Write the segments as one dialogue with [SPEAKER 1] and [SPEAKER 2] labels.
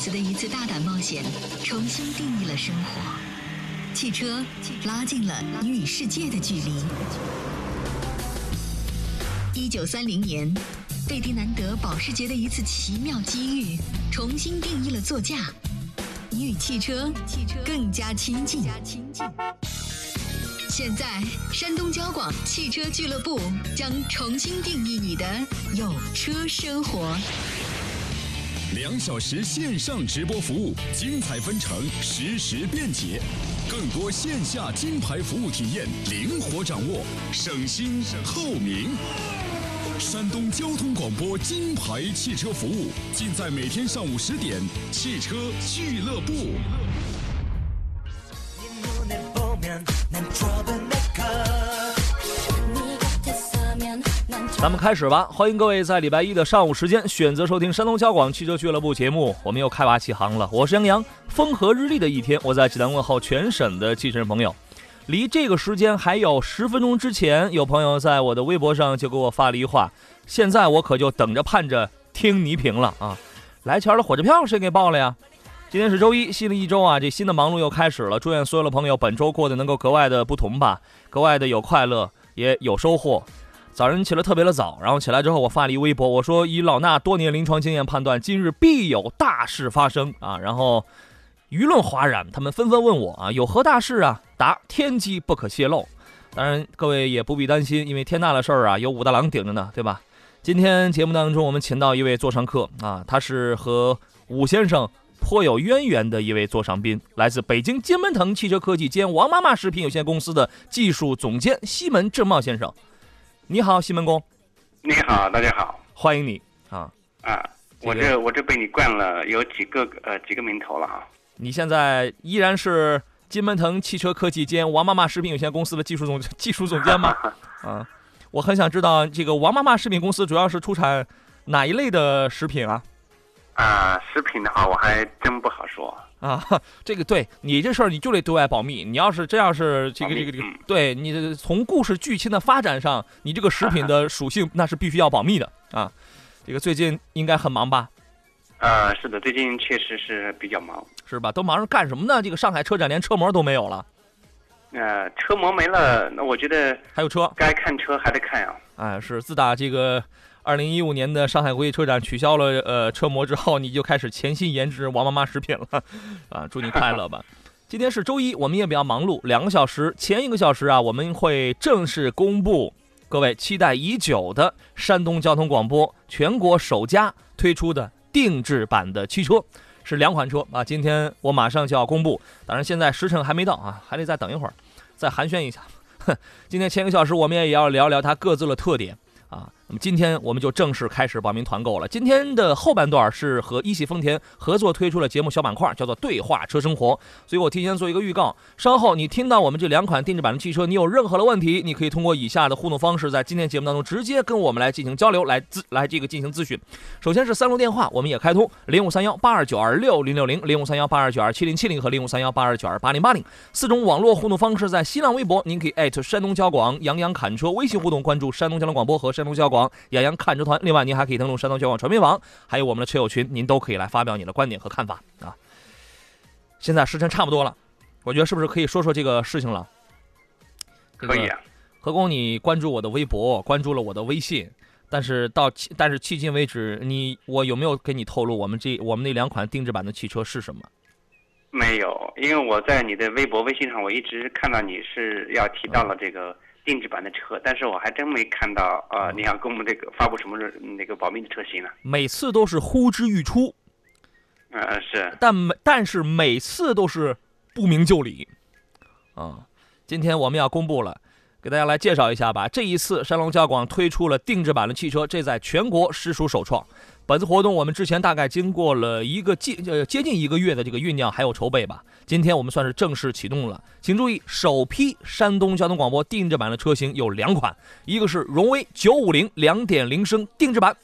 [SPEAKER 1] 子的一次大胆冒险，重新定义了生活。汽车拉近了你与世界的距离。一九三零年，贝迪南德保时捷的一次奇妙机遇，重新定义了座驾，你与汽车更加亲近。现在，山东交广汽车俱乐部将重新定义你的有车生活。
[SPEAKER 2] 两小时线上直播服务，精彩纷呈，实时便捷，更多线下金牌服务体验，灵活掌握，省心透明。山东交通广播金牌汽车服务，尽在每天上午十点，汽车俱乐部。
[SPEAKER 3] 咱们开始吧！欢迎各位在礼拜一的上午时间选择收听山东交广汽车俱乐部节目，我们又开挖起航了。我是杨洋，风和日丽的一天，我在济南问候全省的汽车人朋友。离这个时间还有十分钟之前，有朋友在我的微博上就给我发了一话，现在我可就等着盼着听倪萍了啊！来钱的火车票谁给报了呀？今天是周一，新的一周啊，这新的忙碌又开始了。祝愿所有的朋友本周过得能够格外的不同吧，格外的有快乐，也有收获。早晨起来特别的早，然后起来之后，我发了一微博，我说以老衲多年临床经验判断，今日必有大事发生啊！然后舆论哗然，他们纷纷问我啊，有何大事啊？答：天机不可泄露。当然，各位也不必担心，因为天大的事儿啊，有武大郎顶着呢，对吧？今天节目当中，我们请到一位座上客啊，他是和武先生颇有渊源的一位座上宾，来自北京金门腾汽车科技兼王妈妈食品有限公司的技术总监西门正茂先生。你好，西门公。
[SPEAKER 4] 你好，大家好，
[SPEAKER 3] 欢迎你啊
[SPEAKER 4] 啊！我这我这被你灌了有几个呃几个名头了啊！
[SPEAKER 3] 你现在依然是金门腾汽车科技兼王妈妈食品有限公司的技术总 技术总监吗？啊，我很想知道这个王妈妈食品公司主要是出产哪一类的食品啊？
[SPEAKER 4] 啊，食品的话我还真不好说。
[SPEAKER 3] 啊，这个对你这事儿你就得对外保密。你要是真要是这个这个这个，对你从故事剧情的发展上，你这个食品的属性那是必须要保密的啊。这个最近应该很忙吧？
[SPEAKER 4] 呃，是的，最近确实是比较忙，
[SPEAKER 3] 是吧？都忙着干什么呢？这个上海车展连车模都没有了。
[SPEAKER 4] 呃，车模没了，那我觉得
[SPEAKER 3] 还有车，
[SPEAKER 4] 该看车还得看呀。
[SPEAKER 3] 哎，是自打这个。二零一五年的上海国际车展取消了呃车模之后，你就开始潜心研制王妈妈食品了，啊，祝你快乐吧！今天是周一，我们也比较忙碌，两个小时前一个小时啊，我们会正式公布各位期待已久的山东交通广播全国首家推出的定制版的汽车，是两款车啊，今天我马上就要公布，当然现在时辰还没到啊，还得再等一会儿，再寒暄一下。哼，今天前一个小时我们也要聊聊它各自的特点。啊，那么今天我们就正式开始报名团购了。今天的后半段是和一汽丰田合作推出了节目小板块，叫做“对话车生活”。所以我提前做一个预告，稍后你听到我们这两款定制版的汽车，你有任何的问题，你可以通过以下的互动方式，在今天节目当中直接跟我们来进行交流，来咨来这个进行咨询。首先是三路电话，我们也开通零五三幺八二九二六零六零、零五三幺八二九二七零七零和零五三幺八二九二八零八零四种网络互动方式，在新浪微博您可以艾特山东交广杨洋侃车，微信互动关注山东交通广播和。山东交广杨洋看车团，另外您还可以登录山东交广传媒网，还有我们的车友群，您都可以来发表你的观点和看法啊。现在时辰差不多了，我觉得是不是可以说说这个事情了？
[SPEAKER 4] 可以。
[SPEAKER 3] 啊何工，你关注我的微博，关注了我的微信，但是到但是迄今为止，你我有没有给你透露我们这我们那两款定制版的汽车是什么？
[SPEAKER 4] 没有，因为我在你的微博、微信上，我一直看到你是要提到了这个。定制版的车，但是我还真没看到呃！你要跟我们这个发布什么那个保密的车型呢？
[SPEAKER 3] 每次都是呼之欲出，
[SPEAKER 4] 呃是，
[SPEAKER 3] 但每但是每次都是不明就里，啊！今天我们要公布了，给大家来介绍一下吧。这一次山东交广推出了定制版的汽车，这在全国实属首创。本次活动我们之前大概经过了一个接呃接近一个月的这个酝酿还有筹备吧，今天我们算是正式启动了。请注意，首批山东交通广播定制版的车型有两款，一个是荣威九五零两点零升定制版，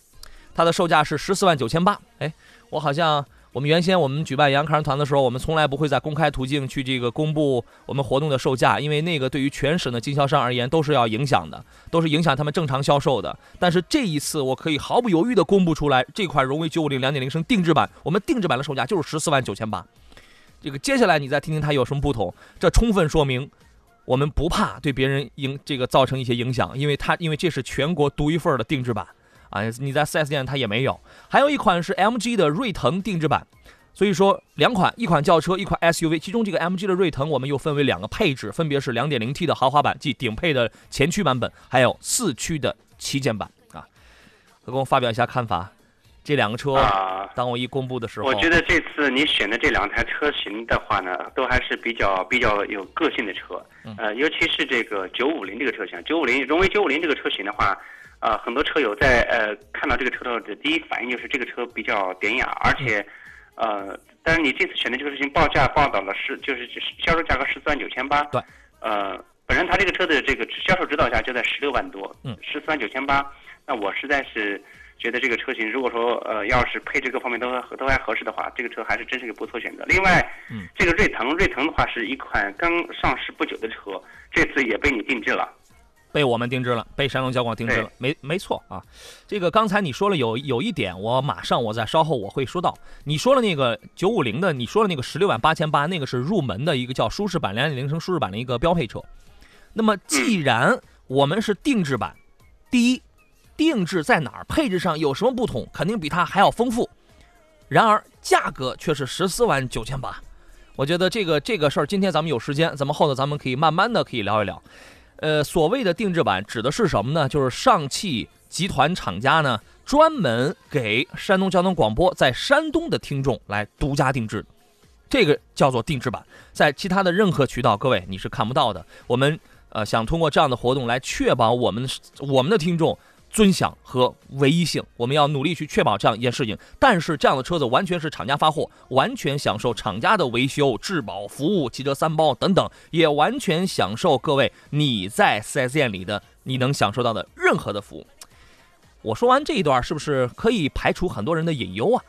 [SPEAKER 3] 它的售价是十四万九千八。哎，我好像我们原先我们举办杨康团的时候，我们从来不会在公开途径去这个公布我们活动的售价，因为那个对于全省的经销商而言都是要影响的，都是影响他们正常销售的。但是这一次，我可以毫不犹豫地公布出来，这款荣威九五零两点零升定制版，我们定制版的售价就是十四万九千八。这个接下来你再听听它有什么不同，这充分说明我们不怕对别人影这个造成一些影响，因为它因为这是全国独一份的定制版。啊，你在 4S 店它也没有，还有一款是 MG 的锐腾定制版，所以说两款，一款轿车，一款 SUV，其中这个 MG 的锐腾我们又分为两个配置，分别是 2.0T 的豪华版，即顶配的前驱版本，还有四驱的旗舰版啊。何工发表一下看法，这两个车
[SPEAKER 4] 啊，
[SPEAKER 3] 当我一公布的时候，
[SPEAKER 4] 我觉得这次你选的这两台车型的话呢，都还是比较比较有个性的车，呃，尤其是这个950这个车型，950荣威950这个车型的话。啊，很多车友在呃看到这个车的第一反应就是这个车比较典雅，而且，呃，但是你这次选的这个车型报价报到了是就是销售价格十四万九千八，
[SPEAKER 3] 对，
[SPEAKER 4] 呃，本身他这个车的这个销售指导价就在十六万多，
[SPEAKER 3] 嗯，
[SPEAKER 4] 十四万九千八，那我实在是觉得这个车型如果说呃要是配置各方面都都还合适的话，这个车还是真是个不错选择。另外，
[SPEAKER 3] 嗯，
[SPEAKER 4] 这个锐腾锐腾的话是一款刚上市不久的车，这次也被你定制了。
[SPEAKER 3] 被我们定制了，被山东交广定制了，没没错啊。这个刚才你说了有有一点，我马上我在稍后我会说到。你说了那个九五零的，你说了那个十六万八千八，那个是入门的一个叫舒适版两点零升舒适版的一个标配车。那么既然我们是定制版，第一，定制在哪儿？配置上有什么不同？肯定比它还要丰富。然而价格却是十四万九千八。我觉得这个这个事儿，今天咱们有时间，咱们后头咱们可以慢慢的可以聊一聊。呃，所谓的定制版指的是什么呢？就是上汽集团厂家呢专门给山东交通广播在山东的听众来独家定制，这个叫做定制版，在其他的任何渠道，各位你是看不到的。我们呃想通过这样的活动来确保我们我们的听众。尊享和唯一性，我们要努力去确保这样一件事情。但是这样的车子完全是厂家发货，完全享受厂家的维修、质保服务、汽车三包等等，也完全享受各位你在 4S 店里的你能享受到的任何的服务。我说完这一段，是不是可以排除很多人的隐忧啊？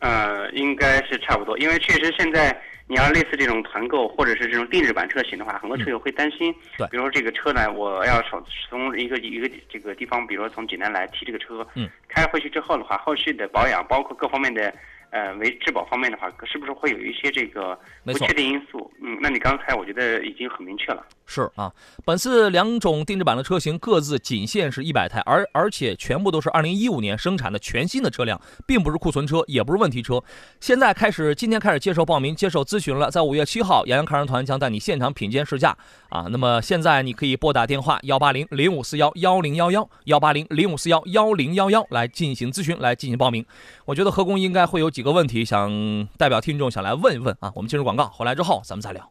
[SPEAKER 4] 呃，应该是差不多，因为确实现在。你要类似这种团购或者是这种定制版车型的话，很多车友会担心。
[SPEAKER 3] 对，
[SPEAKER 4] 比如说这个车呢，我要从从一个一个这个地方，比如说从济南来提这个车，
[SPEAKER 3] 嗯，
[SPEAKER 4] 开回去之后的话，后续的保养，包括各方面的。呃，为质保方面的话，是不是会有一些这个不确定因素？嗯，那你刚才我觉得已经很明确了。
[SPEAKER 3] 是啊，本次两种定制版的车型各自仅限是一百台，而而且全部都是二零一五年生产的全新的车辆，并不是库存车，也不是问题车。现在开始，今天开始接受报名、接受咨询了。在五月七号，洋洋看人团将带你现场品鉴试驾啊。那么现在你可以拨打电话幺八零零五四幺幺零幺幺幺八零零五四幺幺零幺幺来进行咨询，来进行报名。我觉得何工应该会有。几个问题想代表听众想来问一问啊，我们进入广告，回来之后咱们再聊。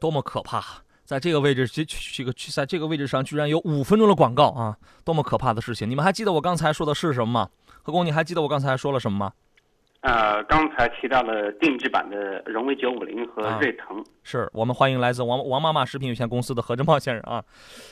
[SPEAKER 3] 多么可怕！在这个位置，这这个在这个位置上居然有五分钟的广告啊！多么可怕的事情！你们还记得我刚才说的是什么吗？何工，你还记得我刚才说了什么吗？
[SPEAKER 4] 呃，刚才提到了定制版的荣威九五零和锐腾，
[SPEAKER 3] 是我们欢迎来自王王妈妈食品有限公司的何振茂先生啊。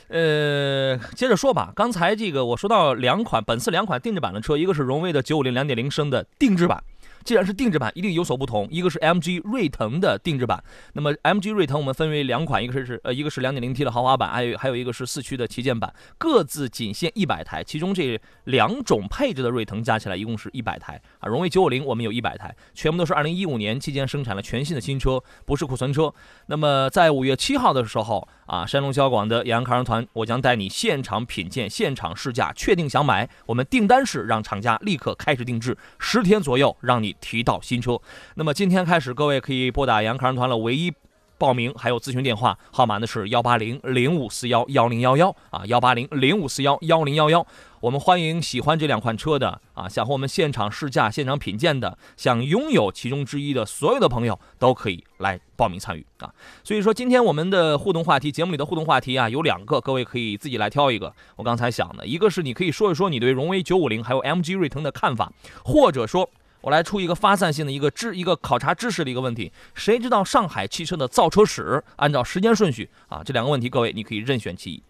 [SPEAKER 3] 呃，接着说吧，刚才这个我说到两款，本次两款定制版的车，一个是荣威的九五零两点零升的定制版。既然是定制版，一定有所不同。一个是 MG 锐腾的定制版，那么 MG 锐腾我们分为两款，一个是是呃一个是 2.0T 的豪华版，还有还有一个是四驱的旗舰版，各自仅限一百台。其中这两种配置的锐腾加起来一共是一百台啊。荣威950我们有一百台，全部都是2015年期间生产的全新的新车，不是库存车。那么在五月七号的时候啊，山东交广的杨康团，我将带你现场品鉴、现场试驾，确定想买，我们订单式让厂家立刻开始定制，十天左右让你。提到新车，那么今天开始，各位可以拨打杨康人团了唯一报名还有咨询电话号码呢是幺八零零五四幺幺零幺幺啊，幺八零零五四幺幺零幺幺。我们欢迎喜欢这两款车的啊，想和我们现场试驾、现场品鉴的，想拥有其中之一的所有的朋友都可以来报名参与啊。所以说，今天我们的互动话题，节目里的互动话题啊，有两个，各位可以自己来挑一个。我刚才想的一个是，你可以说一说你对荣威九五零还有 MG 锐腾的看法，或者说。我来出一个发散性的一个知一个考察知识的一个问题，谁知道上海汽车的造车史？按照时间顺序啊，这两个问题各位你可以任选其一。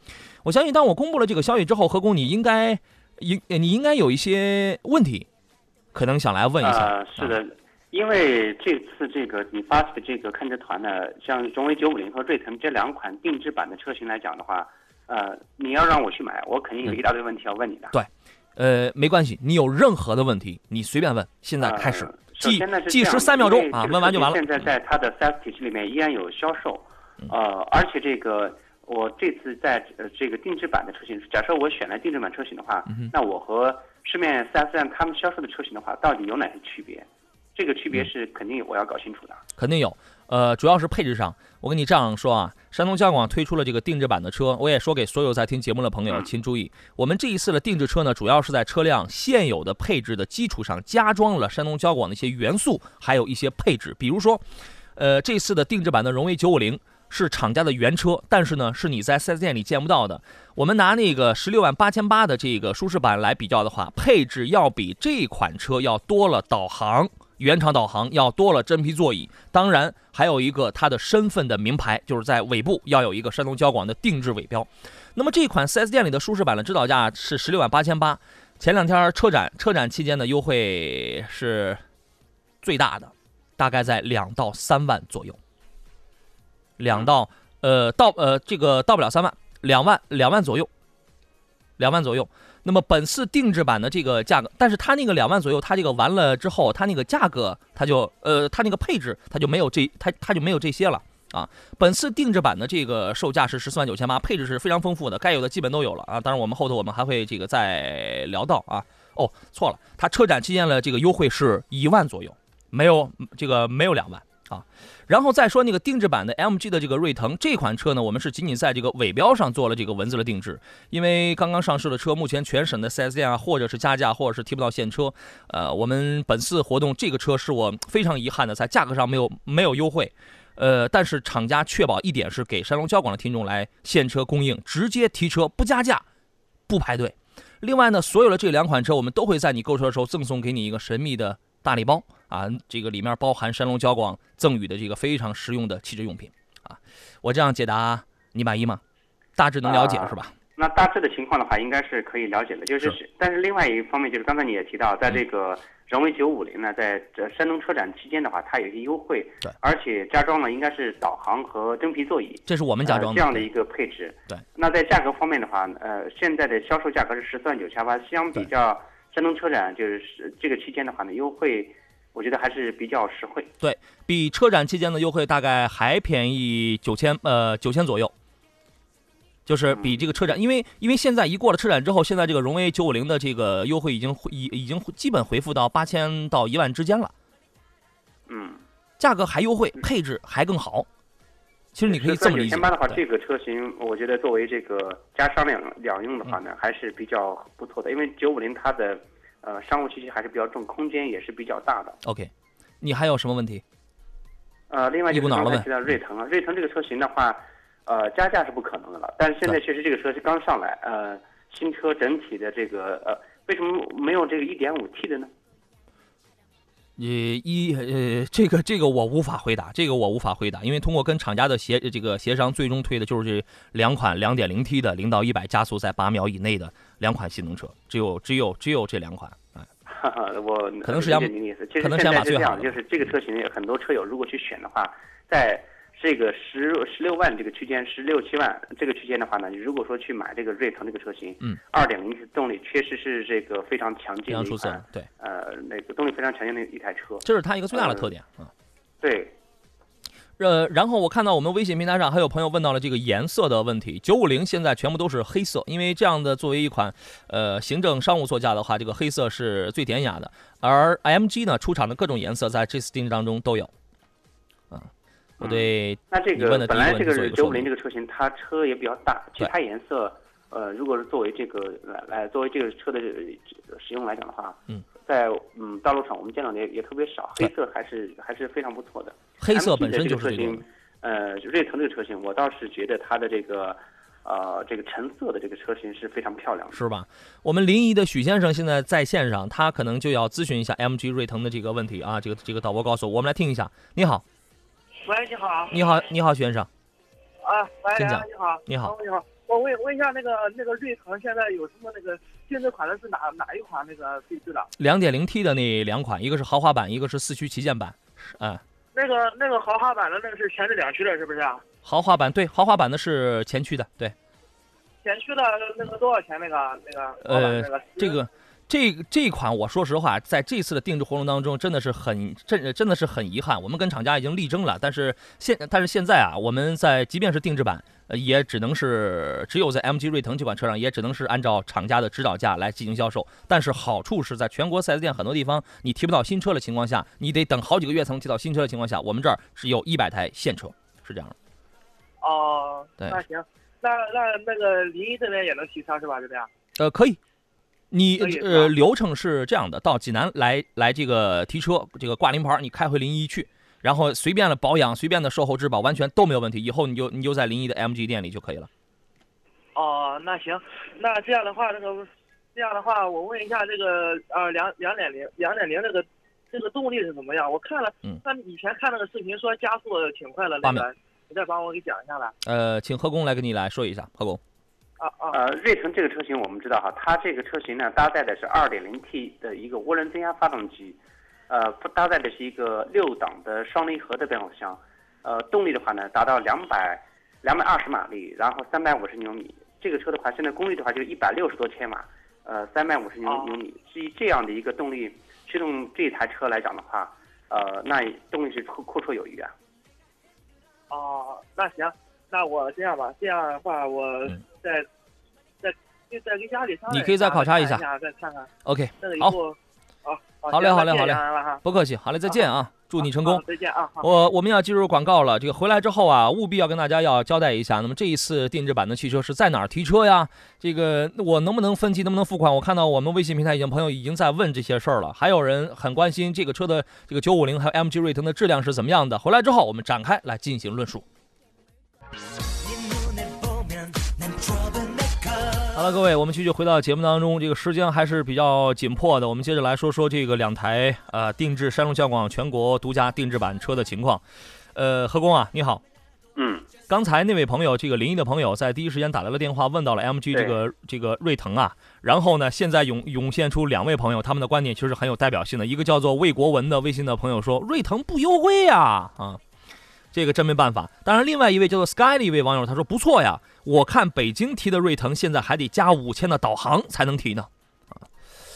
[SPEAKER 3] 我相信当我公布了这个消息之后，何工你应该应你应该有一些问题，可能想来问一下。
[SPEAKER 4] 啊，是的，因为这次这个你发起的这个看车团呢，像荣威九五零和瑞腾这两款定制版的车型来讲的话，呃，你要让我去买，我肯定有一大堆问题要问你的。
[SPEAKER 3] 对，呃，没关系，你有任何的问题，你随便问。现在开始，
[SPEAKER 4] 呃
[SPEAKER 3] 计计时三秒钟啊，问完就完了。
[SPEAKER 4] 现在在它的 4S 体系里面依然有销售，呃，而且这个我这次在呃这个定制版的车型，假设我选了定制版车型的话，
[SPEAKER 3] 嗯
[SPEAKER 4] 那我和市面 4S 店他们销售的车型的话，到底有哪些区别？这个区
[SPEAKER 3] 嗯
[SPEAKER 4] 别是肯定我要搞清楚的。
[SPEAKER 3] 肯定有，呃，主要是配置上。我跟你这样说啊，山东交广推出了这个定制版的车，我也说给所有在听节目的朋友，
[SPEAKER 4] 嗯
[SPEAKER 3] 请注意，我们这一次的定制车呢，主要是在车辆现有的配置的基础上，加装了山东交广的一些元素，还有一些配置，比如说，呃，这次的定制版的荣威九五零。是厂家的原车，但是呢，是你在 4S 店里见不到的。我们拿那个十六万八千八的这个舒适版来比较的话，配置要比这款车要多了导航，原厂导航要多了真皮座椅，当然还有一个它的身份的名牌，就是在尾部要有一个山东交广的定制尾标。那么这款 4S 店里的舒适版的指导价是十六万八千八，前两天车展车展期间的优惠是最大的，大概在两到三万左右，两到呃到呃这个到不了三万，两万两万左右，两万左右。那么本次定制版的这个价格，但是它那个两万左右，它这个完了之后，它那个价格它就呃它那个配置它就没有这它它就没有这些了啊。本次定制版的这个售价是十四万九千八，配置是非常丰富的，该有的基本都有了啊。当然我们后头我们还会这个再聊到啊。哦，错了，它车展期间的这个优惠是一万左右，没有这个没有两万啊。然后再说那个定制版的 MG 的这个锐腾这款车呢，我们是仅仅在这个尾标上做了这个文字的定制，因为刚刚上市的车，目前全省的 4S 店啊，或者是加价，或者是提不到现车。呃，我们本次活动这个车是我非常遗憾的，在价格上没有没有优惠。呃，但是厂家确保一点是给山东交广的听众来现车供应，直接提车不加价，不排队。另外呢，所有的这两款车，我们都会在你购车的时候赠送给你一个神秘的大礼包啊，这个里面包含山东交广赠予的这个非常实用的汽车用品啊。我这样解答你满意吗？大致能了解
[SPEAKER 4] 啊
[SPEAKER 3] 是吧？
[SPEAKER 4] 那大致的情况的话，应该是可以了解的。就是，
[SPEAKER 3] 是
[SPEAKER 4] 但是另外一方面就是刚才你也提到，在
[SPEAKER 3] 嗯
[SPEAKER 4] 这个荣威九五零呢，在这山东车展期间的话，它有一些优惠，
[SPEAKER 3] 对
[SPEAKER 4] 而且加装了应该是导航和真皮座椅，
[SPEAKER 3] 这是我们加装
[SPEAKER 4] 呃、这样的一个配置。
[SPEAKER 3] 对。
[SPEAKER 4] 那在价格方面的话，呃，现在的销售价格是十四万九千八，相比较山东车展就是这个期间的话呢，优惠我觉得还是比较实惠。
[SPEAKER 3] 对比车展期间的优惠大概还便宜九千呃九千左右，就是比这个车展，因为因为现在一过了车展之后，现在这个荣威九五零的这个优惠已经已已经基本回复到八千到一万之间了，
[SPEAKER 4] 嗯，
[SPEAKER 3] 价格还优惠，配置还更好。其实你可以这么理解
[SPEAKER 4] 九千八的话，这个车型我觉得作为这个家商两两用的话
[SPEAKER 3] 嗯
[SPEAKER 4] 呢，还是比较不错的。因为九五零它的呃商务气息还是比较重，空间也是比较大的。
[SPEAKER 3] OK，你还有什么问题？
[SPEAKER 4] 呃，另外
[SPEAKER 3] 一
[SPEAKER 4] 就是刚才提到瑞腾啊，瑞腾这个车型的话，呃，加价是不可能的了。但是现在确实这个车是刚上来，呃，新车整体的这个呃，为什么没有这个 1.5T 的呢？
[SPEAKER 3] 呃，一呃，这个这个我无法回答，这个我无法回答，因为通过跟厂家的协这个协商，最终推的就是这两款两点零 T 的零到一百加速在八秒以内的两款性能车，只有只有只有这两款，哎，
[SPEAKER 4] 哈哈，我
[SPEAKER 3] 可能是想可能想把最好的
[SPEAKER 4] 就是这个车型很多车友如果去选的话，在这个十十六万这个区间，十六七万这个区间的话呢，你如果说去买这个锐腾这个车型，
[SPEAKER 3] 嗯，
[SPEAKER 4] 二点零 T 动力确实是这个非常强劲的一款
[SPEAKER 3] 常出色，，对，
[SPEAKER 4] 呃，那个动力非常强劲的一台车。
[SPEAKER 3] 这是它一个最大的特点啊。
[SPEAKER 4] 对，
[SPEAKER 3] 呃，然后我看到我们微信平台上还有朋友问到了这个颜色的问题。九五零现在全部都是黑色，因为这样的作为一款呃行政商务座驾的话，这个黑色是最典雅的。而 MG 呢出厂的各种颜色在这次定制当中都有。啊，我对
[SPEAKER 4] 那这
[SPEAKER 3] 个
[SPEAKER 4] 个本来这
[SPEAKER 3] 个
[SPEAKER 4] 九五零这个车型，它车也比较大，其他颜色，呃，如果是作为这个来来作为这个车的呃使用来讲的话，
[SPEAKER 3] 嗯，
[SPEAKER 4] 在嗯道路上我们见到的也也特别少，黑色还是还是非常不错的。
[SPEAKER 3] 黑色本身
[SPEAKER 4] 这个车型
[SPEAKER 3] 就是这种，，
[SPEAKER 4] 呃，瑞腾这个车型，我倒是觉得它的这个呃这个橙色的这个车型是非常漂亮的。
[SPEAKER 3] 是吧？我们临沂的许先生现在在线上，他可能就要咨询一下 MG 瑞腾的这个问题啊。这个这个导播告诉我，我们来听一下。你好，
[SPEAKER 5] 喂，你好。
[SPEAKER 3] 你好，你好，徐先生。
[SPEAKER 5] 啊，喂，你好。
[SPEAKER 3] 你好，
[SPEAKER 5] 你好。我问问一下，那个那个瑞腾现在有什么那个定制款的是哪哪一款那个定制的？
[SPEAKER 3] 两点零 T 的那两款，一个是豪华版，一个是四驱旗舰版。嗯。
[SPEAKER 5] 那个那个豪华版的那个是前置两驱的，是不是？
[SPEAKER 3] 豪华版对，豪华版的是前驱的，对。
[SPEAKER 5] 前驱的那个多少钱？那个那个
[SPEAKER 3] 呃，
[SPEAKER 5] 这
[SPEAKER 3] 个这这款，我说实话，在这次的定制活动当中，真的是很真真的是很遗憾。我们跟厂家已经力争了，但是现但是现在啊，我们在即便是定制版，也只能是只有在 MG 锐腾这款车上，也只能是按照厂家的指导价来进行销售。但是好处是在全国 4S 店很多地方，你提不到新车的情况下，你得等好几个月才能提到新车的情况下，我们这儿是有一百台现车，是这样的。
[SPEAKER 5] 哦，
[SPEAKER 3] 对，
[SPEAKER 5] 那行。那那那个临沂这边也能提车是吧？这边。
[SPEAKER 3] 呃，可以。你呃流程是这样的，到济南来来这个提车，这个挂临牌，你开回临沂去，然后随便的保养，随便的售后质保，完全都没有问题。以后你就你就在临沂的 MG 店里就可以了。
[SPEAKER 5] 哦，那行，那这样的话，那个这样的话，我问一下这个呃两两点零两点零这个这个动力是怎么样？我看了，嗯，他以前看那个视频说加速挺快的，那个。你再帮我给讲一下吧。
[SPEAKER 3] 呃，请何工来跟你来说一下，何工。
[SPEAKER 5] 啊啊。
[SPEAKER 4] 呃，瑞腾这个车型我们知道哈，它这个车型呢搭载的是 2.0T 的一个涡轮增压发动机，呃，搭载的是一个六档的双离合的变速箱，呃，动力的话呢达到两百两百二十马力，然后三百五十牛米。这个车的话，现在功率的话就是一百六十多千瓦，呃，三百五十牛牛米。基于这样的一个动力驱动这台车来讲的话，呃，那动力是绰绰绰有余啊。
[SPEAKER 5] 哦，那行，那我这样吧，这样的话，我再再再跟家里商量
[SPEAKER 3] 你可以再考察
[SPEAKER 5] 一
[SPEAKER 3] 下，
[SPEAKER 5] 再看看。
[SPEAKER 3] OK，
[SPEAKER 5] 好，
[SPEAKER 3] 好，好嘞，好嘞，好嘞，不客气，好嘞，再见啊。祝你成功！
[SPEAKER 5] 再见啊！
[SPEAKER 3] 我我们要进入广告了。这个回来之后啊，务必要跟大家要交代一下。那么这一次定制版的汽车是在哪儿提车呀？这个我能不能分期，能不能付款？我看到我们微信平台已经朋友已经在问这些事儿了。还有人很关心这个车的这个九五零还有 MG 锐腾的质量是怎么样的。回来之后我们展开来进行论述。好了，各位，我们继续回到节目当中。这个时间还是比较紧迫的，我们接着来说说这个两台呃定制山东交广全国独家定制版车的情况。呃，何工啊，你好。
[SPEAKER 4] 嗯。
[SPEAKER 3] 刚才那位朋友，这个临沂的朋友，在第一时间打来了电话，问到了 MG 这个这个锐腾啊。然后呢，现在涌涌现出两位朋友，他们的观点其实很有代表性的。一个叫做魏国文的微信的朋友说，锐腾不优惠呀，啊。这个真没办法。当然，另外一位叫做 Sky 的一位网友他说：“不错呀，我看北京提的瑞腾现在还得加五千的导航才能提呢。”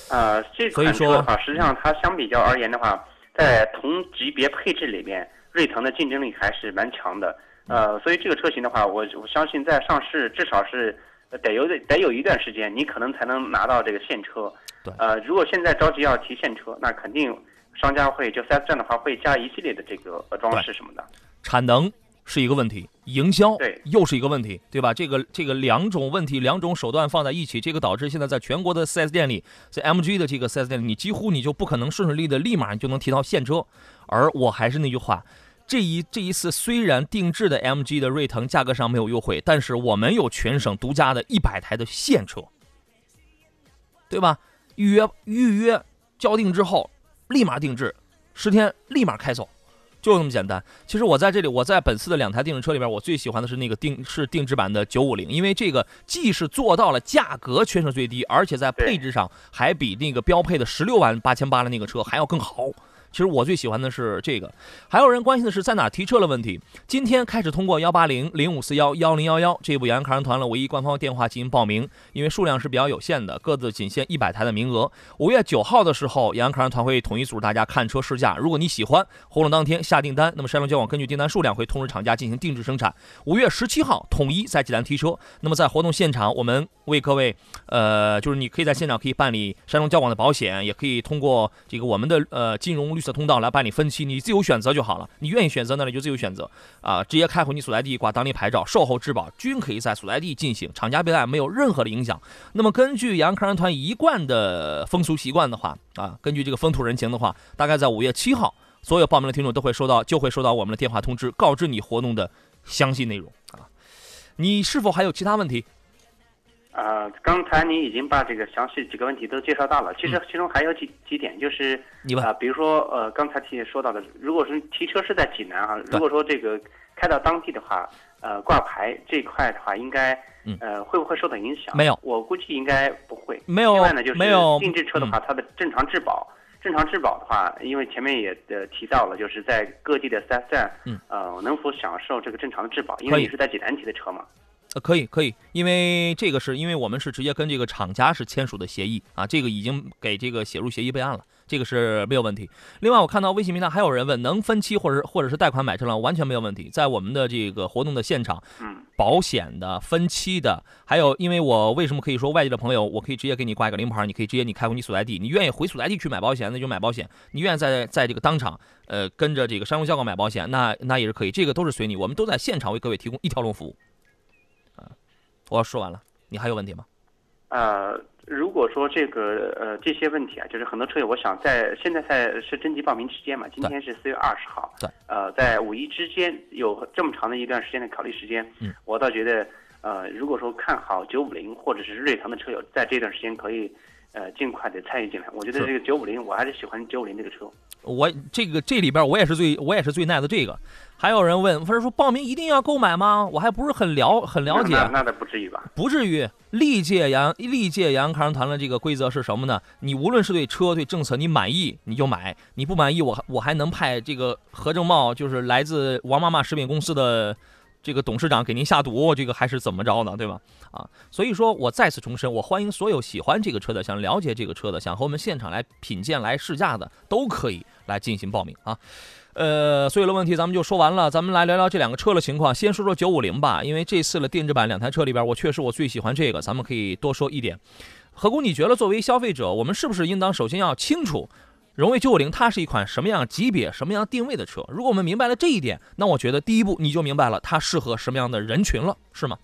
[SPEAKER 4] 啊，呃，这款车的话，实际上它相比较而言的话，在同级别配置里面，瑞腾的竞争力还是蛮强的。呃，所以这个车型的话，我我相信在上市至少是得有得有一段时间，你可能才能拿到这个现车。
[SPEAKER 3] 对。
[SPEAKER 4] 呃，如果现在着急要提现车，那肯定商家会就 4S 店的话会加一系列的这个装饰什么的。
[SPEAKER 3] 产能是一个问题，营销
[SPEAKER 4] 对
[SPEAKER 3] 又是一个问题，对吧？这个这个两种问题，两种手段放在一起，这个导致现在在全国的 4S 店里，在 MG 的这个 4S 店里，你几乎你就不可能顺顺利利的立马就能提到现车。而我还是那句话，这一这一次虽然定制的 MG 的锐腾价格上没有优惠，但是我们有全省独家的一百台的现车，对吧？预约预约交定之后，立马定制，十天立马开走。就这么简单。其实我在这里，我在本次的两台定制车里边，我最喜欢的是那个定是定制版的九五零，因为这个既是做到了价格全省最低，而且在配置上还比那个标配的十六万八千八的那个车还要更好。其实我最喜欢的是这个，还有人关心的是在哪提车的问题。今天开始通过幺八零零五四幺幺零幺幺这部洋卡人团的唯一官方电话进行报名，因为数量是比较有限的，各自仅限一百台的名额。五月九号的时候，洋卡人团会统一组织大家看车试驾。如果你喜欢，活动当天下订单，那么山东交广根据订单数量会通知厂家进行定制生产。五月十七号统一在济南提车。那么在活动现场，我们为各位，呃，就是你可以在现场可以办理山东交广的保险，也可以通过这个我们的呃金融绿。通道来办理分期，你自由选择就好了。你愿意选择，那你就自由选择啊，直接开回你所在地挂当地牌照，售后质保均可以在所在地进行，厂家备案没有任何的影响。那么根据杨康人团一贯的风俗习惯的话啊，根据这个风土人情的话，大概在五月七号，所有报名的听众都会收到，就会收到我们的电话通知，告知你活动的详细内容啊。你是否还有其他问题？
[SPEAKER 4] 呃，刚才您已经把这个详细几个问题都介绍到了。其实其中还有几几点，就是啊、比如说呃，刚才提说到的，如果是提车是在济南啊，如果说这个开到当地的话，呃，挂牌这一块的话，应该
[SPEAKER 3] 嗯
[SPEAKER 4] 呃会不会受到影响？
[SPEAKER 3] 没有
[SPEAKER 4] 我估计应该不会。
[SPEAKER 3] 没有
[SPEAKER 4] 另外呢，就是定制车的话，它的正常质保。正常质保的话，因为前面也呃提到了，就是在各地的 4S 店，
[SPEAKER 3] 嗯，
[SPEAKER 4] 呃，能否享受这个正常的质保？因为你是在济南提的车嘛。
[SPEAKER 3] 呃，可以可以，因为这个是因为我们是直接跟这个厂家是签署的协议啊，这个已经给这个写入协议备案了，这个是没有问题。另外，我看到微信平台还有人问能分期或者或者是贷款买车了？完全没有问题，在我们的这个活动的现场，
[SPEAKER 4] 嗯，
[SPEAKER 3] 保险的、分期的，还有因为我为什么可以说外地的朋友，我可以直接给你挂一个临牌，你可以直接你开回你所在地，你愿意回所在地去买保险，那就买保险；你愿意在在这个当场呃跟着这个山东交广买保险，那那也是可以，这个都是随你，我们都在现场为各位提供一条龙服务。啊，我说完了，你还有问题吗？
[SPEAKER 4] 呃，如果说这个呃这些问题啊，就是很多车友，我想在现在在是征集报名期间嘛，今天是四月二十号，
[SPEAKER 3] 对，
[SPEAKER 4] 呃，在五一之间有这么长的一段时间的考虑时间，
[SPEAKER 3] 嗯，
[SPEAKER 4] 我倒觉得呃，如果说看好九五零或者是瑞腾的车友，在这段时间可以呃尽快的参与进来。我觉得这个九五零，我还是喜欢九五零这个车。
[SPEAKER 3] 我这个这里边我也是最我也是最耐的这个。还有人问，不是说报名一定要购买吗？我还不是很了很了解。
[SPEAKER 4] 那那倒不至于吧？
[SPEAKER 3] 不至于。历届杨历届杨康团的这个规则是什么呢？你无论是对车对政策你满意你就买，你不满意我我还能派这个何正茂，就是来自王妈妈食品公司的这个董事长给您下毒，这个还是怎么着呢？对吧？啊，所以说我再次重申，我欢迎所有喜欢这个车的、想了解这个车的、想和我们现场来品鉴、来试驾的，都可以来进行报名啊。呃，所有的问题咱们就说完了，咱们来聊聊这两个车的情况。先说说九五零吧，因为这次的定制版两台车里边，我确实我最喜欢这个，咱们可以多说一点。何工，你觉得作为消费者，我们是不是应当首先要清楚，荣威九五零它是一款什么样级别、什么样定位的车？如果我们明白了这一点，那我觉得第一步你就明白了它适合什么样的人群了，是吗？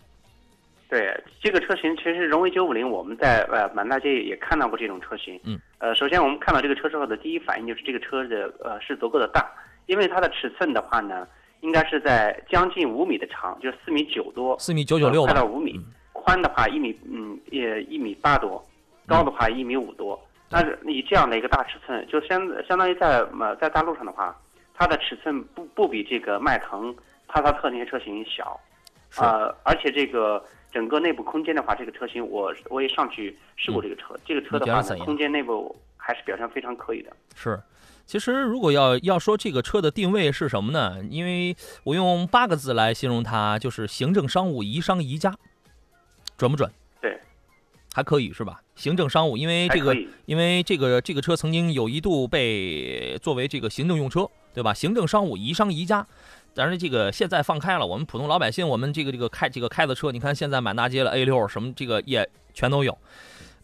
[SPEAKER 4] 对这个车型，其实荣威九五零我们在呃满大街也看到过这种车型。
[SPEAKER 3] 嗯。
[SPEAKER 4] 呃，首先我们看到这个车之后的第一反应就是这个车的呃是足够的大，因为它的尺寸的话呢，应该是在将近五米的长，就是四米九多，
[SPEAKER 3] 四米九九六吧
[SPEAKER 4] 快到五米，宽的话一米嗯也一米八多，高的话一米五多。那是以这样的一个大尺寸，就相相当于在呃在大陆上的话，它的尺寸不不比这个迈腾、帕萨特那些车型小。
[SPEAKER 3] 是
[SPEAKER 4] 呃，而且这个整个内部空间的话，这个车型我我也上去试过这个车，这个车的话呢，空间内部还是表现非常可以的。
[SPEAKER 3] 是，其实如果要要说这个车的定位是什么呢？因为我用八个字来形容它，就是行政商务宜商宜家，准不准？
[SPEAKER 4] 对，
[SPEAKER 3] 还可以是吧？行政商务，因为这个因为这个这个车曾经有一度被作为这个行政用车，对吧？行政商务宜商宜家。但是，这个现在放开了，我们普通老百姓，我们这个这个开这个开的车，你看现在满大街了 A 六什么这个也全都有。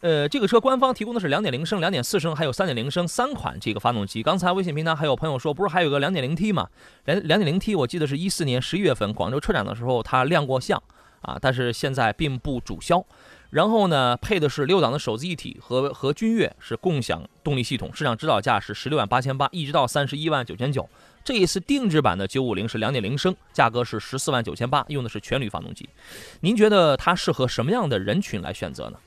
[SPEAKER 3] 呃，这个车官方提供的是2.0升、2.4升，还有3.0升三款这个发动机。刚才微信平台还有朋友说，不是还有个 2.0T 吗？两 2.0T 我记得是一四年十一月份广州车展的时候它亮过相啊，但是现在并不主销。然后呢，配的是六档的手自一体和和君越是共享动力系统，市场指导价是十六万八千八，一直到三十一万九千九。这一次定制版的九五零是2.0升，价格是十四万九千八，用的是全铝发动机。您觉得它适合什么样的人群来选择呢？